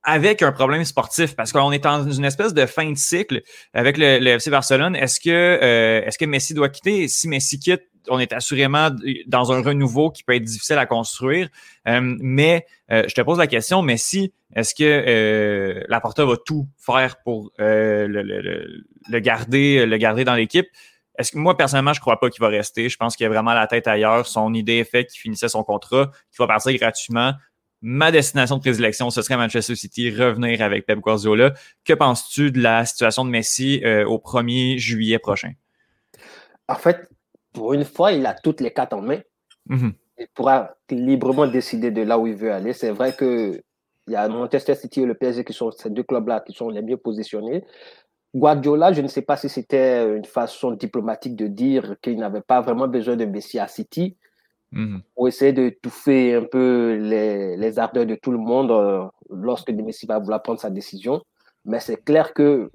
avec un problème sportif? Parce qu'on est dans une espèce de fin de cycle avec le, le FC Barcelone. Est-ce que, est-ce que Messi doit quitter? Si Messi quitte, on est assurément dans un renouveau qui peut être difficile à construire. Euh, mais euh, je te pose la question, mais si est-ce que euh, Laporta va tout faire pour euh, le, garder, le garder dans l'équipe? Est-ce que moi, personnellement, je crois pas qu'il va rester. Je pense qu'il a vraiment la tête ailleurs. Son idée est faite qu'il finissait son contrat, qu'il va partir gratuitement. Ma destination de prédilection, ce serait Manchester City, revenir avec Pep Guardiola. Que penses-tu de la situation de Messi au 1er juillet prochain? En fait, pour une fois, il a toutes les cartes en main. Mhm. Il pourra librement décider de là où il veut aller. C'est vrai que il y a Manchester City et le PSG qui sont ces deux clubs-là qui sont les mieux positionnés. Guardiola, je ne sais pas si c'était une façon diplomatique de dire qu'il n'avait pas vraiment besoin de Messi à City mhm. pour essayer de touffer un peu les, les, ardeurs de tout le monde euh, lorsque Messi va vouloir prendre sa décision. Mais c'est clair que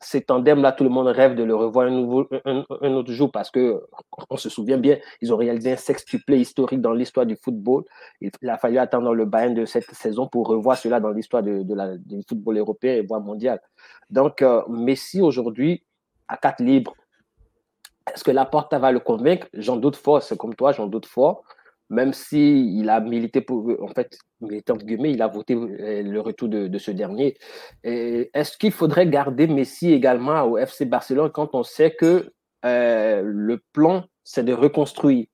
ces tandems-là, tout le monde rêve de le revoir un, nouveau, un, autre jour parce que on se souvient bien, ils ont réalisé un sextuplé historique dans l'histoire du football. Il, a fallu attendre le Bayern de cette saison pour revoir cela dans l'histoire de, du football européen et voire mondial. Donc, euh, Messi aujourd'hui à quatre libres. Est-ce que la porte va le convaincre? J'en doute fort. C'est comme toi, j'en doute fort même si il a milité pour, en fait, milité guillemets, il a voté euh, le retour de, ce dernier. Est-ce qu'il faudrait garder Messi également au FC Barcelone quand on sait que euh, le plan, c'est de reconstruire?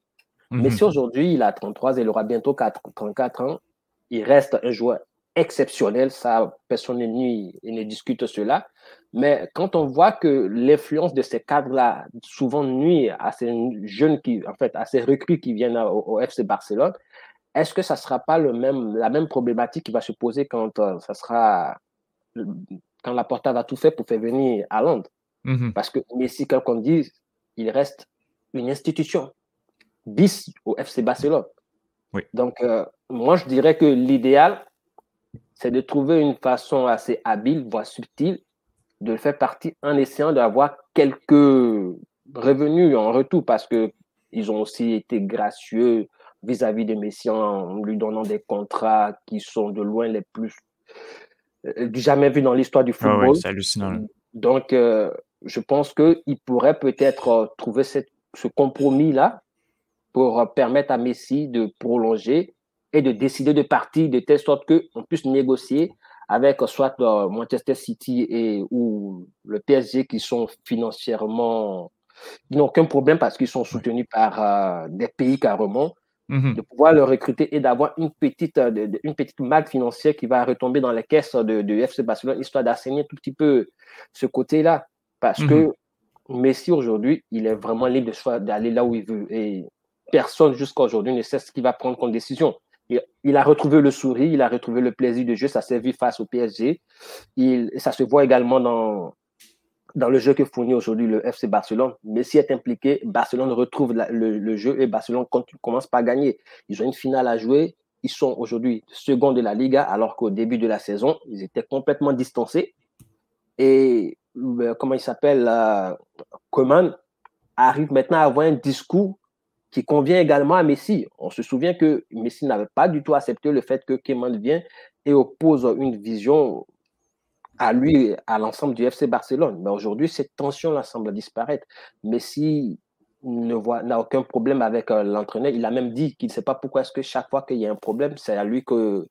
Mhm. Messi aujourd'hui, il a 33, il aura bientôt 34 ans. Il reste un joueur exceptionnel, ça, personne ne discute cela. Mais quand on voit que l'influence de ces cadres-là souvent nuit à ces jeunes qui, en fait, à ces recrues qui viennent au, FC Barcelone, est-ce que ça ne sera pas le même, la même problématique qui va se poser quand euh, ça sera quand la Porta va tout faire pour faire venir à Londres mm-hmm. Parce que Messi, comme on dit, il reste une institution bis au FC Barcelone. Oui. Donc, euh, moi, je dirais que l'idéal, c'est de trouver une façon assez habile, voire subtile, de le faire partie en essayant d'avoir quelques revenus en retour parce que ils ont aussi été gracieux vis-à-vis de Messi en lui donnant des contrats qui sont de loin les plus euh, jamais vus dans l'histoire du ah football. c'est hallucinant. Donc, euh, je pense qu'il pourrait peut-être trouver cette, ce compromis-là pour permettre à Messi de prolonger et de décider de partir de telle sorte qu'on puisse négocier avec soit Manchester City et ou le PSG qui sont financièrement, ils n'ont aucun problème parce qu'ils sont soutenus par euh, des pays carrément, mm-hmm. de pouvoir le recruter et d'avoir une petite, euh, une petite financière qui va retomber dans les caisses de, FC Barcelone, histoire d'assainir tout petit peu ce côté-là. Parce que mm-hmm. Messi aujourd'hui, il est vraiment libre d'aller là où il veut. Et personne jusqu'à aujourd'hui ne sait ce qu'il va prendre comme décision. Il, a retrouvé le sourire, il a retrouvé le plaisir de jeu, ça s'est vu face au PSG. Ça se voit également dans, dans le jeu que fournit aujourd'hui le FC Barcelone. Messi est impliqué, Barcelone retrouve le, jeu et Barcelone commence par gagner. Ils ont une finale à jouer. Ils sont aujourd'hui second de la Liga, alors qu'au début de la saison, ils étaient complètement distancés. Et euh, comment il s'appelle, euh, Coman arrive maintenant à avoir un discours qui convient également à Messi. On se souvient que Messi n'avait pas du tout accepté le fait que Keman vienne et oppose une vision à lui, à l'ensemble du FC Barcelone. Mais aujourd'hui, cette tension-là semble disparaître. Messi n'a aucun problème avec euh, l'entraîneur. Il a même dit qu'il ne sait pas pourquoi est-ce que chaque fois qu'il y a un problème, c'est à lui que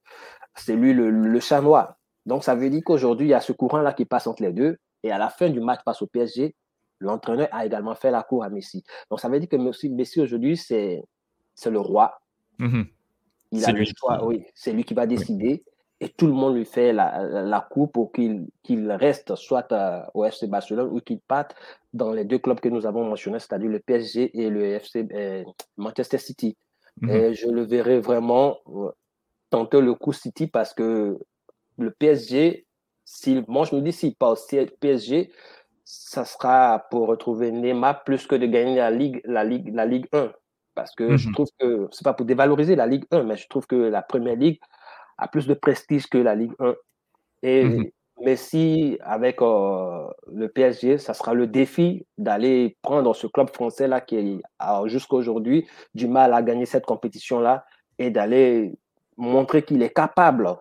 c'est lui le, le chat noir. Donc, ça veut dire qu'aujourd'hui, il y a ce courant-là qui passe entre les deux. Et à la fin du match face au PSG, L'entraîneur a également fait la cour à Messi. Donc, ça veut dire que Messi, Messi aujourd'hui, c'est le roi. Mm-hmm. Il a le choix, oui. C'est lui qui va décider. Et tout le monde lui fait la, la cour pour qu'il reste soit au FC Barcelone ou qu'il parte dans les deux clubs que nous avons mentionnés, c'est-à-dire le PSG et le FC euh, Manchester City. Mm-hmm. Et je le verrai vraiment euh, tenter le coup City parce que le PSG, moi je me dis, s'il passe PSG, ça sera pour retrouver Neymar plus que de gagner la Ligue, la Ligue, la Ligue 1. Parce que je mhm. trouve que, c'est pas pour dévaloriser la Ligue 1, mais je trouve que la Première Ligue a plus de prestige que la Ligue 1. Et mhm. Messi, avec euh, le PSG, ça sera le défi d'aller prendre ce club français-là qui a jusqu'à aujourd'hui du mal à gagner cette compétition-là et d'aller montrer qu'il est capable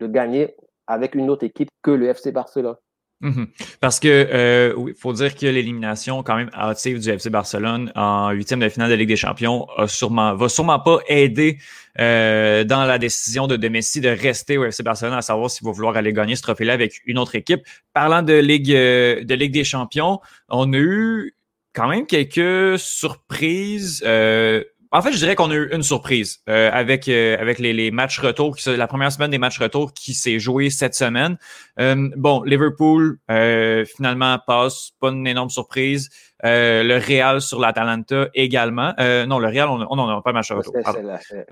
de gagner avec une autre équipe que le FC Barcelone. Mhm. Parce que euh, il faut dire que l'élimination quand même hâtive du FC Barcelone en huitième de finale de Ligue des Champions a sûrement va sûrement pas aider euh, dans la décision de, de, Messi de rester au FC Barcelone, à savoir s'il va vouloir aller gagner ce trophée-là avec une autre équipe. Parlant de Ligue euh, de Ligue des Champions, on a eu quand même quelques surprises. Euh, en fait, je dirais qu'on a eu une surprise euh, avec euh, avec les, les, matchs retour, qui, la première semaine des matchs retour qui s'est joué cette semaine. Euh, bon, Liverpool finalement passe, pas une énorme surprise. le Real sur l'Atalanta également. non, le Real, on n'en a pas match retour.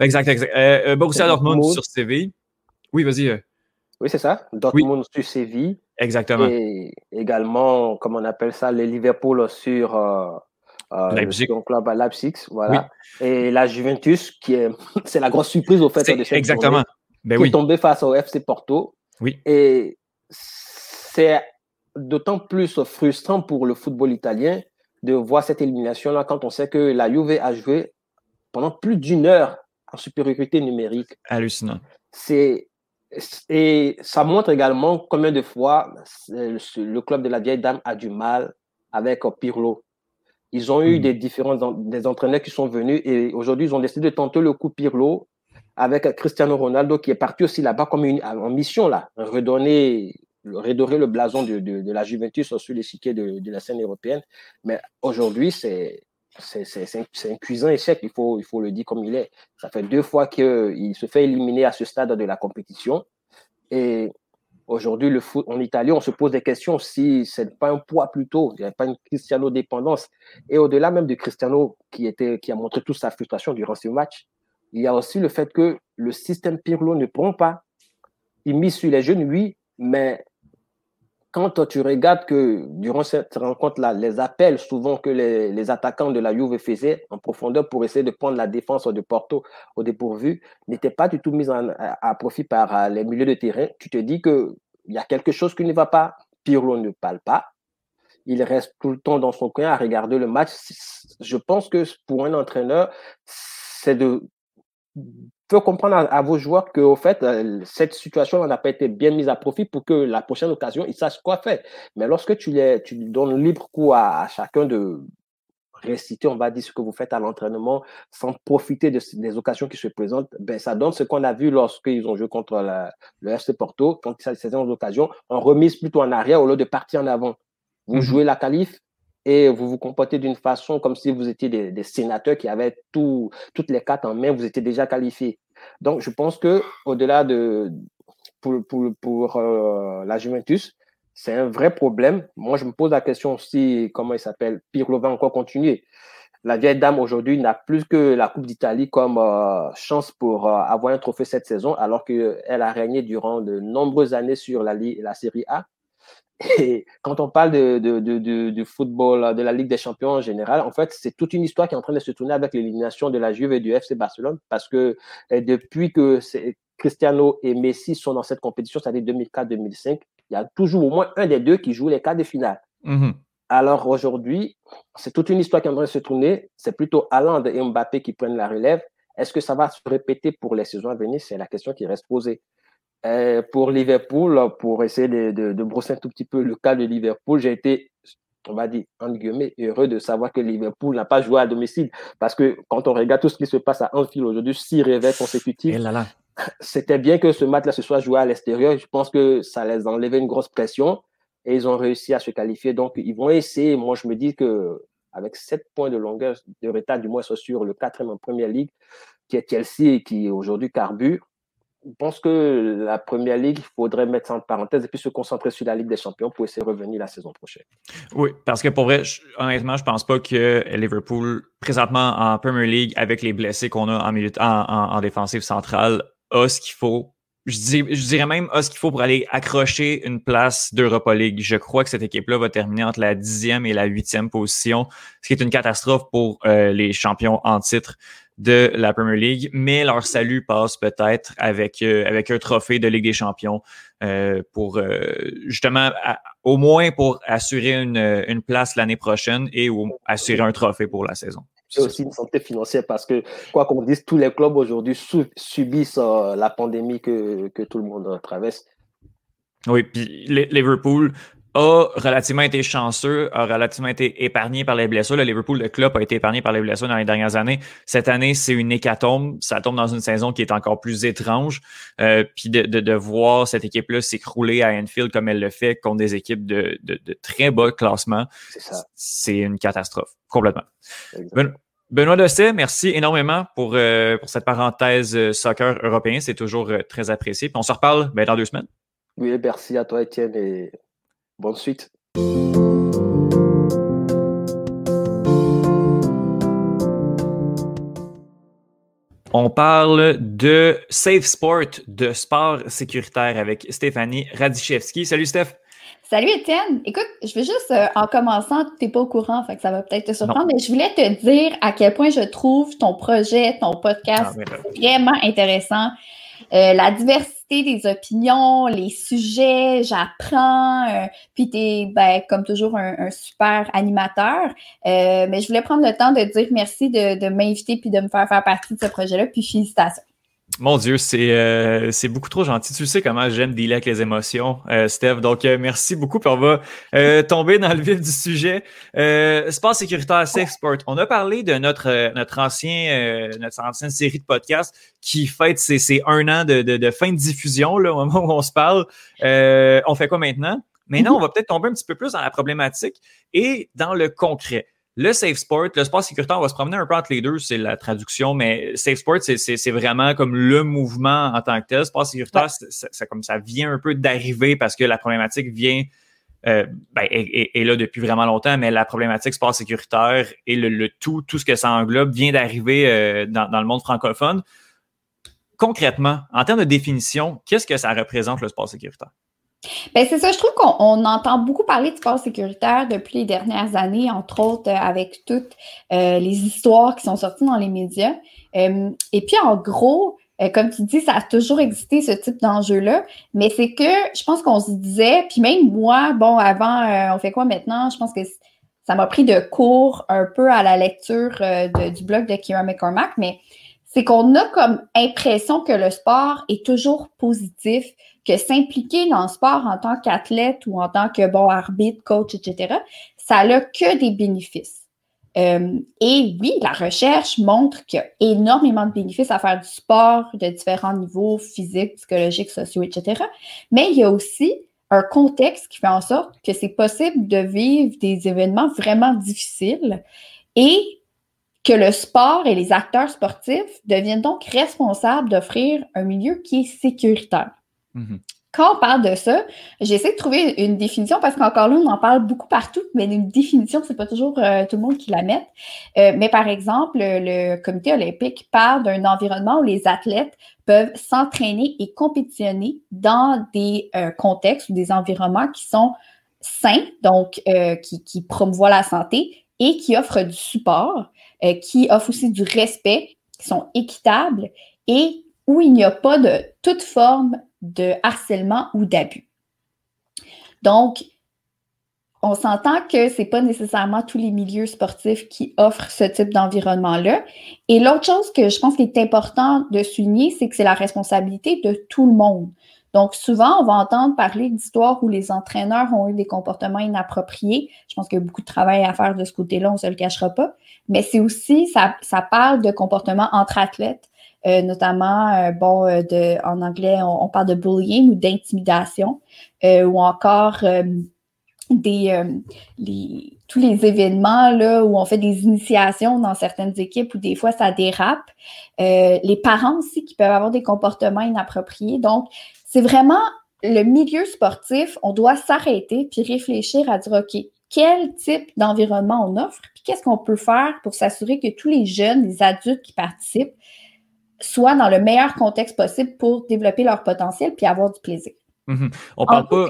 exact, exact. Borussia Dortmund sur Séville. Oui, vas-y. Oui, c'est ça. Dortmund sur Séville. Exactement. Et également, comme on appelle ça, le Liverpool sur euh, Leipzig. club à Leipzig, voilà. Et la Juventus, qui est, c'est la grosse surprise au fait de cette Exactement. Ben qui est tombée face au FC Porto. Oui. Et c'est d'autant plus frustrant pour le football italien de voir cette élimination-là quand on sait que la Juve a joué pendant plus d'une heure en supériorité numérique. Hallucinant. C'est et ça montre également combien de fois le club de la vieille dame a du mal avec Pirlo. Ils ont eu hmm. des différents des entraîneurs qui sont venus et aujourd'hui, ils ont décidé de tenter le coup Pirlo avec Cristiano Ronaldo qui est parti aussi là-bas comme une, en mission, là, redonner, redorer le blason de, de, la Juventus sur l'échiquier de, de la scène européenne. Mais aujourd'hui, c'est c'est un, un, cuisant échec, il faut, il faut le dire comme il est. Ça fait deux fois qu'il se fait éliminer à ce stade de la compétition. Et aujourd'hui, le foot en Italie, on se pose des questions si ce n'est pas un poids plutôt, il n'y a pas une Cristiano-dépendance. Et au-delà même de Cristiano qui, qui a montré toute sa frustration durant ce match, il y a aussi le fait que le système Pirlo ne prend pas. Il mise sur les jeunes, oui, mais quand tu regardes que durant cette rencontre-là, les appels souvent que les, attaquants de la Juve faisaient en profondeur pour essayer de prendre la défense de Porto au dépourvu n'étaient pas du tout mis à, profit par euh, les milieux de terrain. Tu te dis qu'il y a quelque chose qui ne va pas. Pirlo ne parle pas. Il reste tout le temps dans son coin à regarder le match. Je pense que pour un entraîneur, c'est de faut comprendre à, vos joueurs que, au fait, euh, cette situation n'a pas été bien mise à profit pour que la prochaine occasion, ils sachent quoi faire. Mais lorsque tu, les, tu donnes libre coup à, chacun de réciter, on va dire, ce que vous faites à l'entraînement sans profiter de, des occasions qui se présentent, ben, ça donne ce qu'on a vu lorsqu'ils ont joué contre le FC Porto, quand ces occasions, on remise plutôt en arrière au lieu de partir en avant. Vous mmh jouez la qualif, et vous vous comportez d'une façon comme si vous étiez des, sénateurs qui avaient tout, toutes les cartes en main, vous étiez déjà qualifiés. Donc, je pense que au-delà de pour, euh, la Juventus, c'est un vrai problème. Moi, je me pose la question aussi, comment il s'appelle Pirlo va encore continuer. La vieille dame aujourd'hui n'a plus que la Coupe d'Italie comme euh, chance pour euh, avoir un trophée cette saison, alors qu'elle a régné durant de nombreuses années sur la, la Série A. Et quand on parle de, de, de, de, football, de la Ligue des Champions en général, en fait, c'est toute une histoire qui est en train de se tourner avec l'élimination de la Juve et du FC Barcelone, parce que eh, depuis que Cristiano et Messi sont dans cette compétition, c'est-à-dire 2004-2005, il y a toujours au moins un des deux qui joue les quarts de finale. Mm-hmm. Alors aujourd'hui, c'est toute une histoire qui est en train de se tourner. C'est plutôt Haaland et Mbappé qui prennent la relève. Est-ce que ça va se répéter pour les saisons à venir? C'est la question qui reste posée. Euh, pour Liverpool, pour essayer de, de, brosser un tout petit peu le cas de Liverpool, j'ai été, on va dire, en guillemets, heureux de savoir que Liverpool n'a pas joué à domicile. Parce que quand on regarde tout ce qui se passe à Anfield aujourd'hui, six réveils consécutifs, eh c'était bien que ce match-là se soit joué à l'extérieur. Je pense que ça les enlevait une grosse pression et ils ont réussi à se qualifier. Donc, ils vont essayer. Moi, je me dis que avec sept points de longueur de retard, du moins sur le quatrième en première ligue, qui est Chelsea et qui aujourd'hui carbure, je pense que la première ligue, il faudrait mettre ça en parenthèse et puis se concentrer sur la Ligue des Champions pour essayer de revenir la saison prochaine. Oui, parce que pour vrai, honnêtement, je pense pas que Liverpool, présentement en Premier League, avec les blessés qu'on a en, défensive centrale, a ce qu'il faut. Je, je dirais même a ce qu'il faut pour aller accrocher une place d'Europa League. Je crois que cette équipe-là va terminer entre la dixième et la huitième position, ce qui est une catastrophe pour euh, les champions en titre de la Premier League, mais leur salut passe peut-être avec, euh, avec un trophée de Ligue des Champions euh, pour euh, justement au moins pour assurer une, une place l'année prochaine et assurer un trophée pour la saison. C'est aussi une santé financière parce que, quoi qu'on dise, tous les clubs aujourd'hui subissent la pandémie que, que tout le monde traverse. Oui, puis Liverpool a relativement été chanceux, a relativement été épargné par les blessures. Le Liverpool, le club a été épargné par les blessures dans les dernières années. Cette année, c'est une hécatombe. Ça tombe dans une saison qui est encore plus étrange. Euh, puis de, de, de, voir cette équipe-là s'écrouler à Anfield comme elle le fait contre des équipes de, de, de très bas classement, c'est une catastrophe, complètement. Benoît Dosset, merci énormément pour, euh, pour cette parenthèse euh, soccer européen. C'est toujours très apprécié. Puis on se reparle ben, dans deux semaines. Oui, merci à toi, Étienne, et Bonne suite. On parle de Safe Sport, de sport sécuritaire avec Stéphanie Radichevski. Salut Steph. Salut Étienne. Écoute, je vais juste, euh, en commençant, tu n'es pas au courant, fait que ça va peut-être te surprendre, mais je voulais te dire à quel point je trouve ton projet, ton podcast ah, vraiment intéressant. Euh, la diversité des opinions, les sujets, j'apprends. Euh, puis tu es, ben, comme toujours, un, super animateur. Euh, mais je voulais prendre le temps de dire merci de, de m'inviter puis de me faire faire partie de ce projet-là. Puis félicitations. Mon Dieu, c'est euh, beaucoup trop gentil. Tu sais comment j'aime dealer avec les émotions, euh, Steph. Donc, euh, merci beaucoup. Puis on va tomber dans le vif du sujet. sport sécuritaire, Safe Sport. On a parlé de notre notre ancien notre ancienne série de podcasts qui fête ses, un an de, de, de, fin de diffusion là, au moment où on se parle. on fait quoi maintenant? Maintenant, on va peut-être tomber un petit peu plus dans la problématique et dans le concret. Le safe sport, le sport sécuritaire, on va se promener un peu entre les deux, c'est la traduction, mais safe sport, c'est vraiment comme le mouvement en tant que tel. Sport sécuritaire, ça, comme ça vient un peu d'arriver parce que la problématique vient euh, ben, est, là depuis vraiment longtemps, mais la problématique sport sécuritaire et le, tout, tout ce que ça englobe vient d'arriver euh, dans, dans, le monde francophone. Concrètement, en termes de définition, qu'est-ce que ça représente le sport sécuritaire? Ben c'est ça, je trouve qu'on entend beaucoup parler de sport sécuritaire depuis les dernières années, entre autres euh, avec toutes euh, les histoires qui sont sorties dans les médias. Euh, et puis en gros, comme tu dis, ça a toujours existé ce type d'enjeu-là, mais c'est que je pense qu'on se disait, puis même moi, bon, avant, on fait quoi maintenant? Je pense que ça m'a pris de cours un peu à la lecture du blog de Kira McCormack, mais c'est qu'on a comme impression que le sport est toujours positif, que s'impliquer dans le sport en tant qu'athlète ou en tant que bon arbitre, coach, etc., ça n'a que des bénéfices. Euh, et oui, la recherche montre qu'il y a énormément de bénéfices à faire du sport de différents niveaux, physiques, psychologiques, sociaux, etc. Mais il y a aussi un contexte qui fait en sorte que c'est possible de vivre des événements vraiment difficiles et que le sport et les acteurs sportifs deviennent donc responsables d'offrir un milieu qui est sécuritaire. Mhm. Quand on parle de ça, j'essaie de trouver une définition parce qu'encore là, on en parle beaucoup partout, mais une définition, c'est pas toujours euh, tout le monde qui la met. Euh, mais par exemple, le comité olympique parle d'un environnement où les athlètes peuvent s'entraîner et compétitionner dans des euh, contextes ou des environnements qui sont sains, donc qui, qui promouvoient la santé et qui offrent du support, qui offrent aussi du respect, qui sont équitables et où il n'y a pas de toute forme de harcèlement ou d'abus. Donc, on s'entend que ce n'est pas nécessairement tous les milieux sportifs qui offrent ce type d'environnement-là. Et l'autre chose que je pense qu'il est important de souligner, c'est que c'est la responsabilité de tout le monde. Donc, souvent, on va entendre parler d'histoires où les entraîneurs ont eu des comportements inappropriés. Je pense qu'il y a beaucoup de travail à faire de ce côté-là, on ne se le cachera pas. Mais c'est aussi, ça, ça parle de comportements entre athlètes. Euh, notamment, euh, bon, euh, de, en anglais, on, parle de bullying ou d'intimidation, ou encore des, tous les événements là, où on fait des initiations dans certaines équipes où des fois ça dérape. les parents aussi qui peuvent avoir des comportements inappropriés. Donc, c'est vraiment le milieu sportif, on doit s'arrêter puis réfléchir à dire, OK, quel type d'environnement on offre, puis qu'est-ce qu'on peut faire pour s'assurer que tous les jeunes, les adultes qui participent, soit dans le meilleur contexte possible pour développer leur potentiel puis avoir du plaisir. Mhm. On parle pas.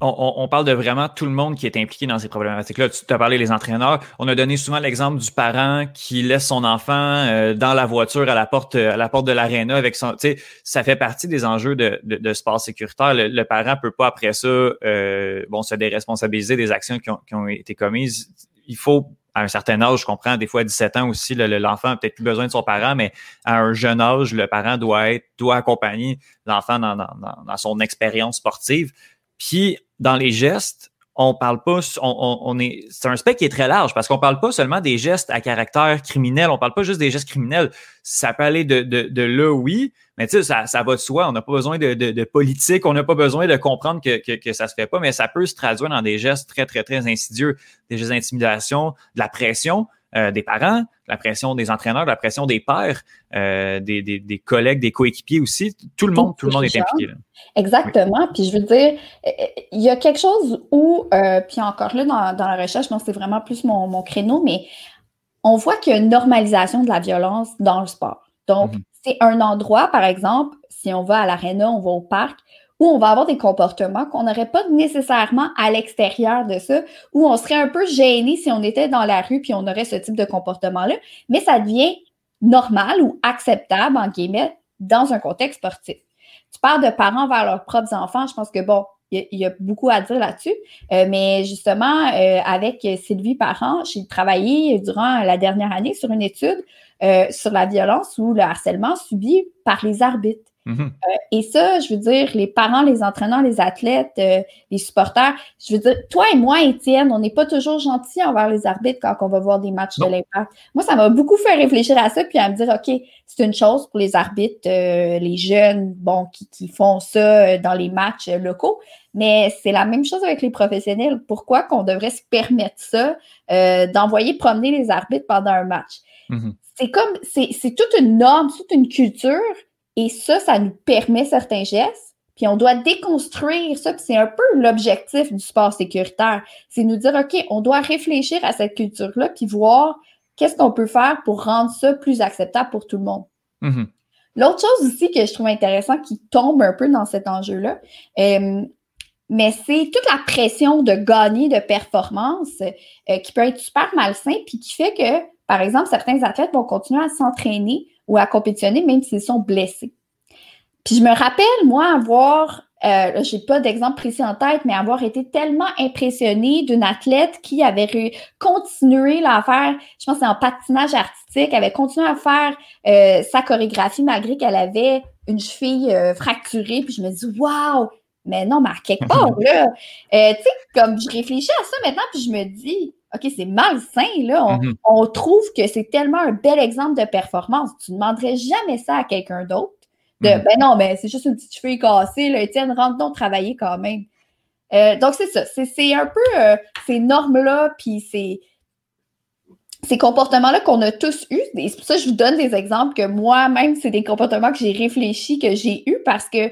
On, parle de vraiment tout le monde qui est impliqué dans ces problématiques-là. Tu as parlé des entraîneurs. On a donné souvent l'exemple du parent qui laisse son enfant euh, dans la voiture à la porte, à la porte de l'aréna avec son. Tu sais, ça fait partie des enjeux de, de, sport sécuritaire. Le, le, parent peut pas après ça, euh, bon, se déresponsabiliser des actions qui ont, qui ont été commises. Il faut à un certain âge, je comprends, des fois à 17 ans aussi, l'enfant a peut-être plus besoin de son parent, mais à un jeune âge, le parent doit être, doit accompagner l'enfant dans, son expérience sportive. Puis dans les gestes, on parle pas, on, on est, c'est un spectre qui est très large parce qu'on parle pas seulement des gestes à caractère criminel, on parle pas juste des gestes criminels. Ça peut aller de, de, de là, oui, mais tu sais, ça, ça va de soi. On n'a pas besoin de, de, de politique, on n'a pas besoin de comprendre que, que, que ça se fait pas, mais ça peut se traduire dans des gestes très, très, très insidieux, des gestes d'intimidation, de la pression. Euh, des parents, la pression des entraîneurs, de la pression des pères, euh, des, des, des, collègues, des coéquipiers aussi. Tout le monde, tout le monde est impliqué. Là. Exactement. Puis je veux dire, il y a quelque chose où, euh, puis encore là, dans, dans, la recherche, non, c'est vraiment plus mon, mon, créneau, mais on voit qu'il y a une normalisation de la violence dans le sport. Donc, mm-hmm. C'est un endroit, par exemple, si on va à l'aréna, on va au parc, où on va avoir des comportements qu'on n'aurait pas nécessairement à l'extérieur de ça, où on serait un peu gêné si on était dans la rue puis on aurait ce type de comportement-là, mais ça devient normal ou acceptable, en guillemets, dans un contexte sportif. Tu parles de parents vers leurs propres enfants, je pense que bon, il y, a beaucoup à dire là-dessus, euh, mais justement, euh, avec Sylvie Parent, j'ai travaillé durant la dernière année sur une étude euh, sur la violence ou le harcèlement subi par les arbitres. Mm-hmm. Euh, et ça, je veux dire, les parents, les entraîneurs, les athlètes, euh, les supporters, je veux dire, toi et moi, Étienne, on n'est pas toujours gentils envers les arbitres quand on va voir des matchs de l'impact. Moi, ça m'a beaucoup fait réfléchir à ça, puis à me dire, OK, c'est une chose pour les arbitres, euh, les jeunes, bon, qui, qui font ça dans les matchs locaux, mais c'est la même chose avec les professionnels. Pourquoi qu'on devrait se permettre ça, d'envoyer promener les arbitres pendant un match? Mm-hmm. C'est comme, c'est toute une norme, toute une culture et ça, ça nous permet certains gestes. Puis on doit déconstruire ça. c'est un peu l'objectif du sport sécuritaire. C'est nous dire, OK, on doit réfléchir à cette culture-là, puis voir qu'est-ce qu'on peut faire pour rendre ça plus acceptable pour tout le monde. Mm-hmm. L'autre chose aussi que je trouve intéressant qui tombe un peu dans cet enjeu-là, euh, mais c'est toute la pression de gagner de performance euh, qui peut être super malsain, puis qui fait que, par exemple, certains athlètes vont continuer à s'entraîner ou à compétitionner, même s'ils sont blessés. Puis je me rappelle, moi, avoir, euh, j'ai pas d'exemple précis en tête, mais avoir été tellement impressionnée d'une athlète qui avait continué à faire, je pense c'est en patinage artistique, avait continué à faire euh, sa chorégraphie malgré qu'elle avait une cheville euh, fracturée. Puis je me dis, waouh! Mais non, mais à quelque part, là, euh, tu sais, comme je réfléchis à ça maintenant, puis je me dis, OK, c'est malsain, là. Mhm. On, trouve que c'est tellement un bel exemple de performance. Tu ne demanderais jamais ça à quelqu'un d'autre. De, mhm. ben non, mais c'est juste une petite cheville cassée, là. Étienne, rentre donc travailler quand même. Euh, donc, c'est ça. C'est un peu euh, ces normes-là, puis ces, ces comportements-là qu'on a tous eus. Et c'est pour ça que je vous donne des exemples que moi-même, c'est des comportements que j'ai réfléchi, que j'ai eus parce que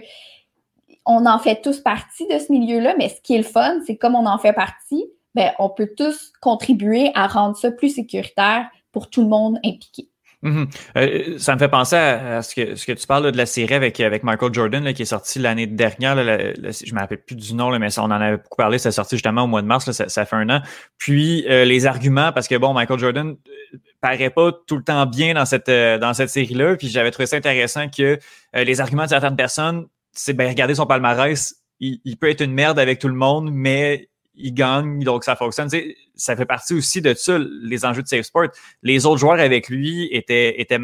on en fait tous partie de ce milieu-là, mais ce qui est le fun, c'est comme on en fait partie, ben, on peut tous contribuer à rendre ça plus sécuritaire pour tout le monde impliqué. Mhm. Euh, ça me fait penser à, ce, que, ce que tu parles de la série avec, avec Michael Jordan qui est sorti l'année dernière. je ne me rappelle plus du nom, mais on en avait beaucoup parlé. C'est sorti justement au mois de mars, ça, fait un an. Puis euh, les arguments, parce que bon, Michael Jordan euh, paraît pas tout le temps bien dans cette, dans cette série-là. Puis j'avais trouvé ça intéressant que les arguments de certaines personnes, c'est ben regardez son palmarès, il, peut être une merde avec tout le monde, mais il gagne, donc ça fonctionne. ça fait partie aussi de ça, les enjeux de Safe Sport. Les autres joueurs avec lui étaient, étaient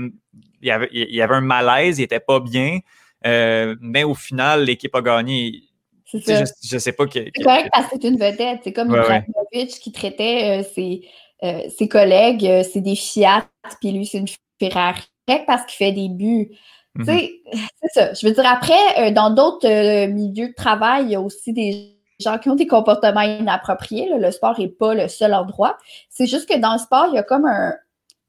il, y avait, il y avait un malaise, il était pas bien, euh, mais au final, l'équipe a gagné. Je, je, sais pas que. C'est correct parce que c'est une vedette. C'est comme ouais, qui traitait euh, ses, euh, ses, collègues, c'est des Fiat, puis lui, c'est une Ferrari parce qu'il fait des buts. Mhm. C'est ça. Je veux dire, après, dans d'autres milieux de travail, il y a aussi des gens qui ont des comportements inappropriés. le sport n'est pas le seul endroit. C'est juste que dans le sport, il y a comme un.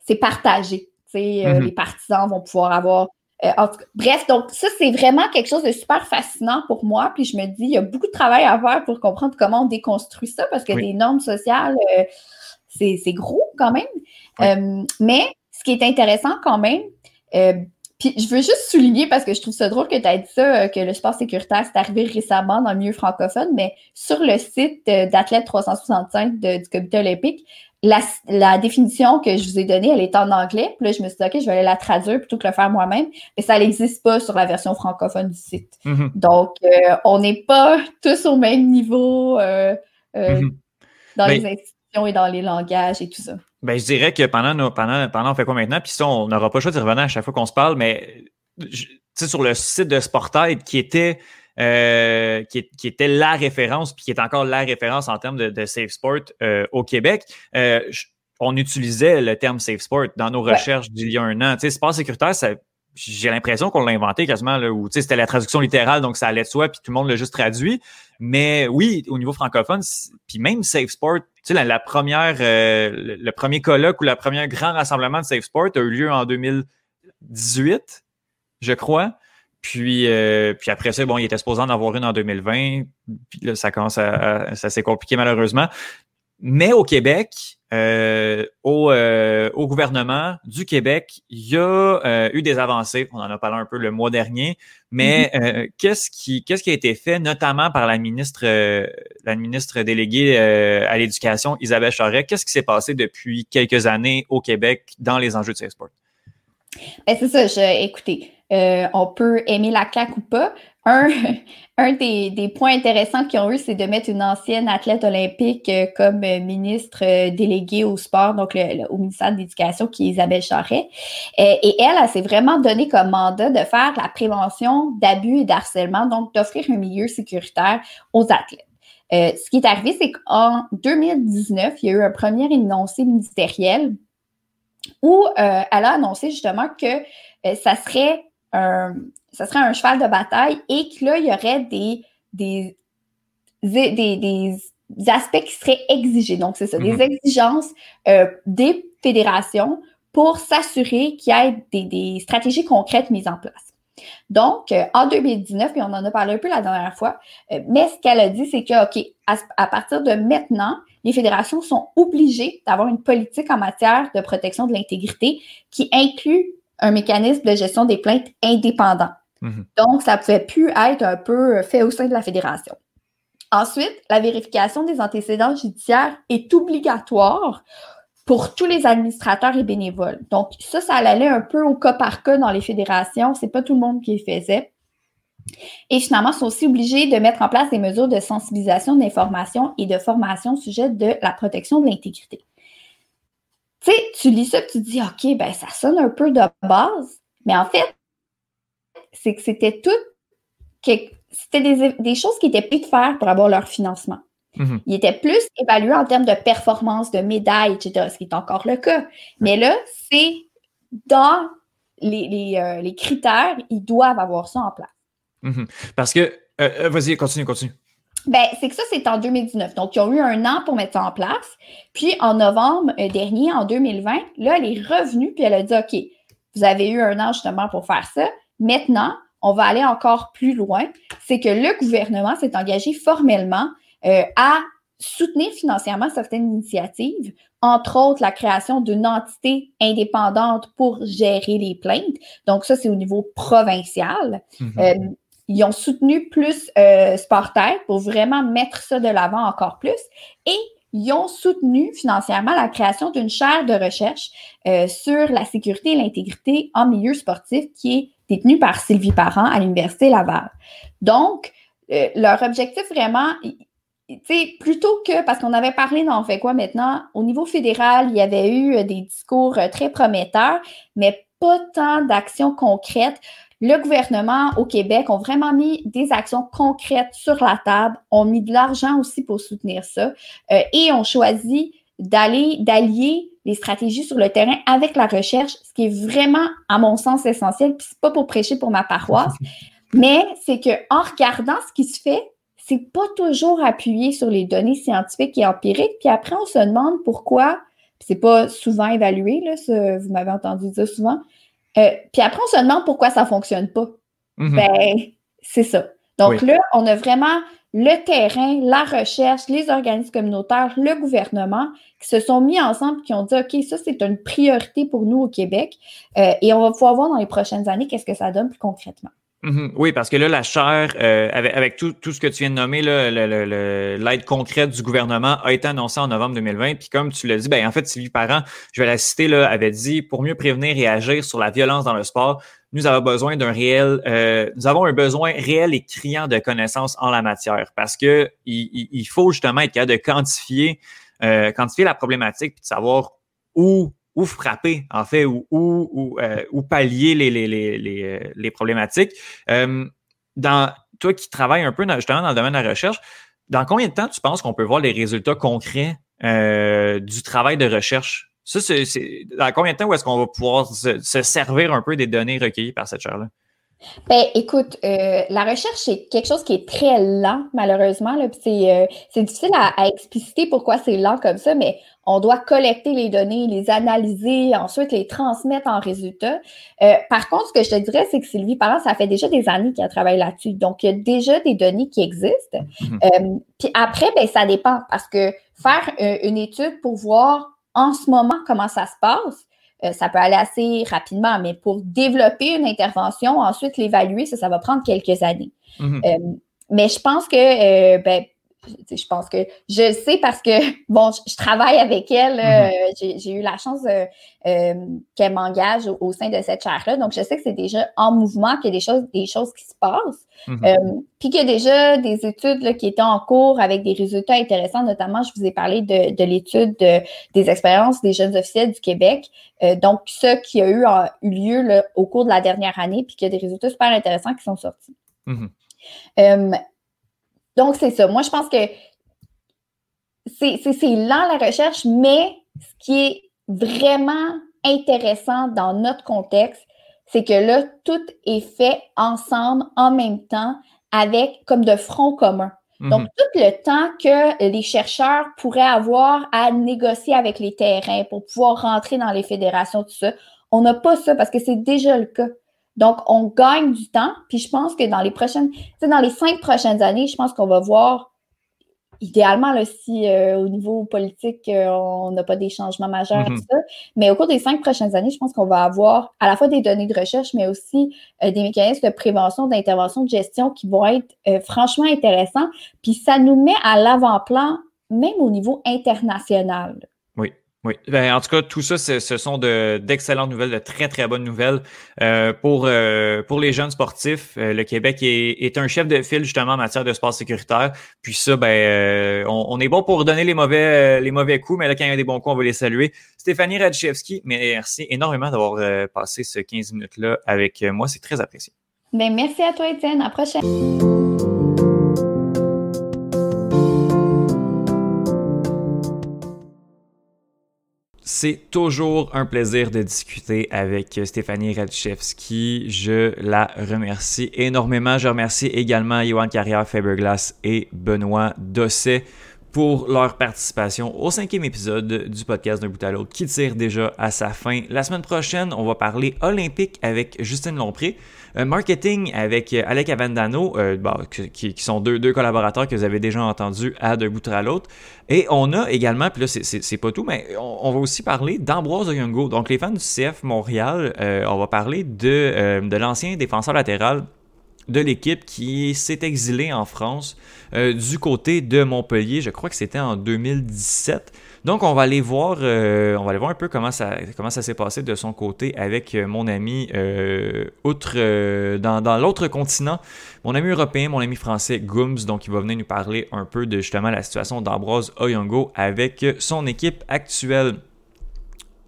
C'est partagé. Euh, mm-hmm. Les partisans vont pouvoir avoir. Euh, bref, donc ça, c'est vraiment quelque chose de super fascinant pour moi. Puis je me dis, il y a beaucoup de travail à faire pour comprendre comment on déconstruit ça parce que des normes sociales, euh, c'est gros quand même. mais ce qui est intéressant quand même, puis je veux juste souligner, parce que je trouve ça drôle que tu aies dit ça, euh, que le sport sécuritaire, c'est arrivé récemment dans le milieu francophone, mais sur le site euh, d'Athlète 365 du comité olympique, la, définition que je vous ai donnée, elle est en anglais. Puis là, je me suis dit, OK, je vais aller la traduire plutôt que le faire moi-même. Mais ça n'existe pas sur la version francophone du site. Mm-hmm. Donc, euh, on n'est pas tous au même niveau mm-hmm. dans les institutions et dans les langages et tout ça. Ben, je dirais que pendant, pendant, pendant on fait quoi maintenant, puis ça, on n'aura pas le choix d'y revenir à chaque fois qu'on se parle, mais sais, sur le site de Sportide qui était euh, qui, était la référence, puis qui est encore la référence en termes de, safe sport euh, au Québec. Euh, on utilisait le terme safe sport dans nos recherches d'il y a un an. Tu sais, sport sécuritaire, ça, j'ai l'impression qu'on l'a inventé quasiment, là, où c'était la traduction littérale, donc ça allait de soi, puis tout le monde l'a juste traduit. Mais oui, au niveau francophone, puis même Safe Sport, la, la première, euh, le, premier colloque ou le premier grand rassemblement de Safe Sport a eu lieu en 2018, je crois. Puis, euh, puis après ça, bon, il était supposé en avoir une en 2020. Puis là, ça commence à ça s'est compliqué malheureusement. Mais au Québec, euh, au, euh, au, gouvernement du Québec, il y a euh, eu des avancées. On en a parlé un peu le mois dernier, mais mm-hmm. qu'est-ce qui qu'est-ce qui a été fait, notamment par la ministre la ministre déléguée à l'éducation, Isabelle Charret. Qu'est-ce qui s'est passé depuis quelques années au Québec dans les enjeux de ces sports? Ben, c'est ça. Je, écoutez, on peut aimer la CAQ ou pas. Un, un des, points intéressants qu'ils ont eu, c'est de mettre une ancienne athlète olympique comme ministre déléguée au sport, donc au ministère de l'Éducation, qui est Isabelle Charret. et elle, elle s'est vraiment donné comme mandat de faire la prévention d'abus et d'harcèlement, donc d'offrir un milieu sécuritaire aux athlètes. Euh, ce qui est arrivé, c'est qu'en 2019, il y a eu un premier énoncé ministériel où euh, elle a annoncé justement que euh, ça, serait un, ça serait un cheval de bataille et que là, il y aurait des, des, des, aspects qui seraient exigés. Donc, c'est ça, des mhm. exigences des fédérations pour s'assurer qu'il y ait des stratégies concrètes mises en place. Donc, euh, en 2019, et on en a parlé un peu la dernière fois, euh, mais ce qu'elle a dit, c'est que, OK, à, partir de maintenant, les fédérations sont obligées d'avoir une politique en matière de protection de l'intégrité qui inclut un mécanisme de gestion des plaintes indépendant. Mhm. Donc, ça ne pouvait plus être un peu fait au sein de la fédération. Ensuite, la vérification des antécédents judiciaires est obligatoire pour tous les administrateurs et bénévoles. Donc, ça, ça allait un peu au cas par cas dans les fédérations. C'est pas tout le monde qui le faisait. Et finalement, ils sont aussi obligés de mettre en place des mesures de sensibilisation, d'information et de formation au sujet de la protection de l'intégrité. Tu sais, tu lis ça et tu te dis, OK, ben ça sonne un peu de base, mais en fait, c'est que c'était tout, c'était des, des, choses qui étaient prises de faire pour avoir leur financement. Mhm. Il était plus évalué en termes de performance, de médailles, etc., ce qui est encore le cas. Mais là, c'est dans les, euh, critères, ils doivent avoir ça en place. Mhm. Parce que, euh, euh, vas-y, continue, continue. Ben, c'est que ça, c'est en 2019. Donc, ils ont eu un an pour mettre ça en place. Puis, en novembre dernier, en 2020, là, elle est revenue, puis elle a dit, OK, vous avez eu un an justement pour faire ça. Maintenant, on va aller encore plus loin. C'est que le gouvernement s'est engagé formellement euh, à soutenir financièrement certaines initiatives, entre autres la création d'une entité indépendante pour gérer les plaintes. Donc ça, c'est au niveau provincial. Mhm. Euh, ils ont soutenu plus euh, pour vraiment mettre ça de l'avant encore plus. Et ils ont soutenu financièrement la création d'une chaire de recherche euh, sur la sécurité et l'intégrité en milieu sportif qui est détenue par Sylvie Parent à l'Université Laval. Donc, leur objectif vraiment, sais, plutôt que, parce qu'on avait parlé dans fait quoi maintenant, au niveau fédéral, il y avait eu euh, des discours euh, très prometteurs, mais pas tant d'actions concrètes. Le gouvernement au Québec ont vraiment mis des actions concrètes sur la table, ont mis de l'argent aussi pour soutenir ça euh, et ont choisi d'aller, d'allier les stratégies sur le terrain avec la recherche, ce qui est vraiment, à mon sens, essentiel. Puis c'est pas pour prêcher pour ma paroisse, mais c'est que en regardant ce qui se fait, c'est pas toujours appuyé sur les données scientifiques et empiriques. Puis après, on se demande pourquoi, c'est pas souvent évalué, là, vous m'avez entendu dire souvent. Euh, puis après, on se demande pourquoi ça fonctionne pas. Mm-hmm. Ben, c'est ça. Donc là, on a vraiment le terrain, la recherche, les organismes communautaires, le gouvernement qui se sont mis ensemble, qui ont dit, OK, ça, c'est une priorité pour nous au Québec. Euh, et on va pouvoir voir dans les prochaines années qu'est-ce que ça donne plus concrètement. Mhm. Oui, parce que là, la chaire, euh, avec, tout, ce que tu viens de nommer, l'aide concrète du gouvernement a été annoncée en novembre 2020. Puis comme tu l'as dit, ben, en fait, Sylvie Parent, je vais la citer, là, avait dit pour mieux prévenir et agir sur la violence dans le sport, nous avons besoin d'un réel, euh, nous avons un besoin réel et criant de connaissances en la matière. Parce que il, faut justement être capable de quantifier, euh, quantifier la problématique puis de savoir où ou frapper, en fait, ou, ou, euh, pallier les, les, les, euh, problématiques. Euh, dans, toi qui travailles un peu justement dans le domaine de la recherche, dans combien de temps tu penses qu'on peut voir les résultats concrets du travail de recherche? Ça, c'est, dans combien de temps est-ce qu'on va pouvoir se, se, servir un peu des données recueillies par cette chaire-là? Ben, écoute, euh, la recherche, c'est quelque chose qui est très lent, malheureusement. C'est euh, difficile à, expliciter pourquoi c'est lent comme ça, mais on doit collecter les données, les analyser, ensuite les transmettre en résultats. Euh, par contre, ce que je te dirais, c'est que Sylvie Parent, ça fait déjà des années qu'elle travaille là-dessus. Donc, il y a déjà des données qui existent. Mm-hmm. puis après, ben, ça dépend parce que faire une étude pour voir en ce moment comment ça se passe, euh, ça peut aller assez rapidement, mais pour développer une intervention, ensuite l'évaluer, ça, ça va prendre quelques années. Mhm. Euh, mais je pense que euh, ben, je pense que je sais parce que, bon, je, travaille avec elle. Euh, mm-hmm. J'ai eu la chance euh, qu'elle m'engage au, sein de cette chaire-là. Donc, je sais que c'est déjà en mouvement, qu'il y a des choses, des choses qui se passent. Mm-hmm. Euh, puis qu'il y a déjà des études qui étaient en cours avec des résultats intéressants. Notamment, je vous ai parlé de, l'étude des expériences des jeunes officiels du Québec. donc, ce qui a eu, eu lieu au cours de la dernière année, puis qu'il y a des résultats super intéressants qui sont sortis. Mm-hmm. Donc, c'est ça. Moi, je pense que c'est lent la recherche, mais ce qui est vraiment intéressant dans notre contexte, c'est que là, tout est fait ensemble, en même temps, avec comme de front commun. Mhm. Donc, tout le temps que les chercheurs pourraient avoir à négocier avec les terrains pour pouvoir rentrer dans les fédérations, tout ça, on n'a pas ça parce que c'est déjà le cas. Donc, on gagne du temps. Puis je pense que dans les prochaines, tu sais, dans les cinq prochaines années, je pense qu'on va voir, idéalement, là, si euh, au niveau politique, euh, on n'a pas des changements majeurs, tout mm-hmm. ça. Mais au cours des cinq prochaines années, je pense qu'on va avoir à la fois des données de recherche, mais aussi euh, des mécanismes de prévention, d'intervention, de gestion qui vont être franchement intéressants. Puis ça nous met à l'avant-plan, même au niveau international. Oui, ben, en tout cas, tout ça, ce sont d'excellentes nouvelles, de très, très bonnes nouvelles euh, pour, euh, pour les jeunes sportifs. Euh, le Québec est, un chef de file justement en matière de sport sécuritaire. Puis ça, ben, on, est bon pour donner les mauvais, les mauvais coups, mais là, quand il y a des bons coups, on va les saluer. Stéphanie Radchevski, merci énormément d'avoir passé ce 15 minutes-là avec moi. C'est très apprécié. Ben, merci à toi, Étienne. À la prochaine. C'est toujours un plaisir de discuter avec Stéphanie Radchevski. Je la remercie énormément. Je remercie également Johan Carrière, Faberglass et Benoît Dosset pour leur participation au cinquième épisode du podcast d'un bout à l'autre qui tire déjà à sa fin. La semaine prochaine, on va parler olympique avec Justine Lompré. Euh, marketing avec euh, Alec Avendano, euh, qui, sont deux, deux, collaborateurs que vous avez déjà entendus à d'un bout à l'autre. Et on a également, puis là, c'est pas tout, mais on, va aussi parler d'Ambroise Oyungo. Donc, les fans du CF Montréal, on va parler de, de l'ancien défenseur latéral de l'équipe qui s'est exilé en France du côté de Montpellier. Je crois que c'était en 2017. Donc, on va aller voir, euh, on un peu comment ça, s'est passé de son côté avec euh, mon ami euh, outre dans, l'autre continent, mon ami européen, mon ami français Gooms. Donc, il va venir nous parler un peu de justement la situation d'Ambroise Oyongo avec son équipe actuelle.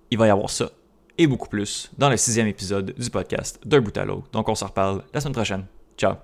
Il va y avoir ça et beaucoup plus dans le sixième épisode du podcast d'un bout à l'autre. Donc, on se reparle la semaine prochaine. Ciao.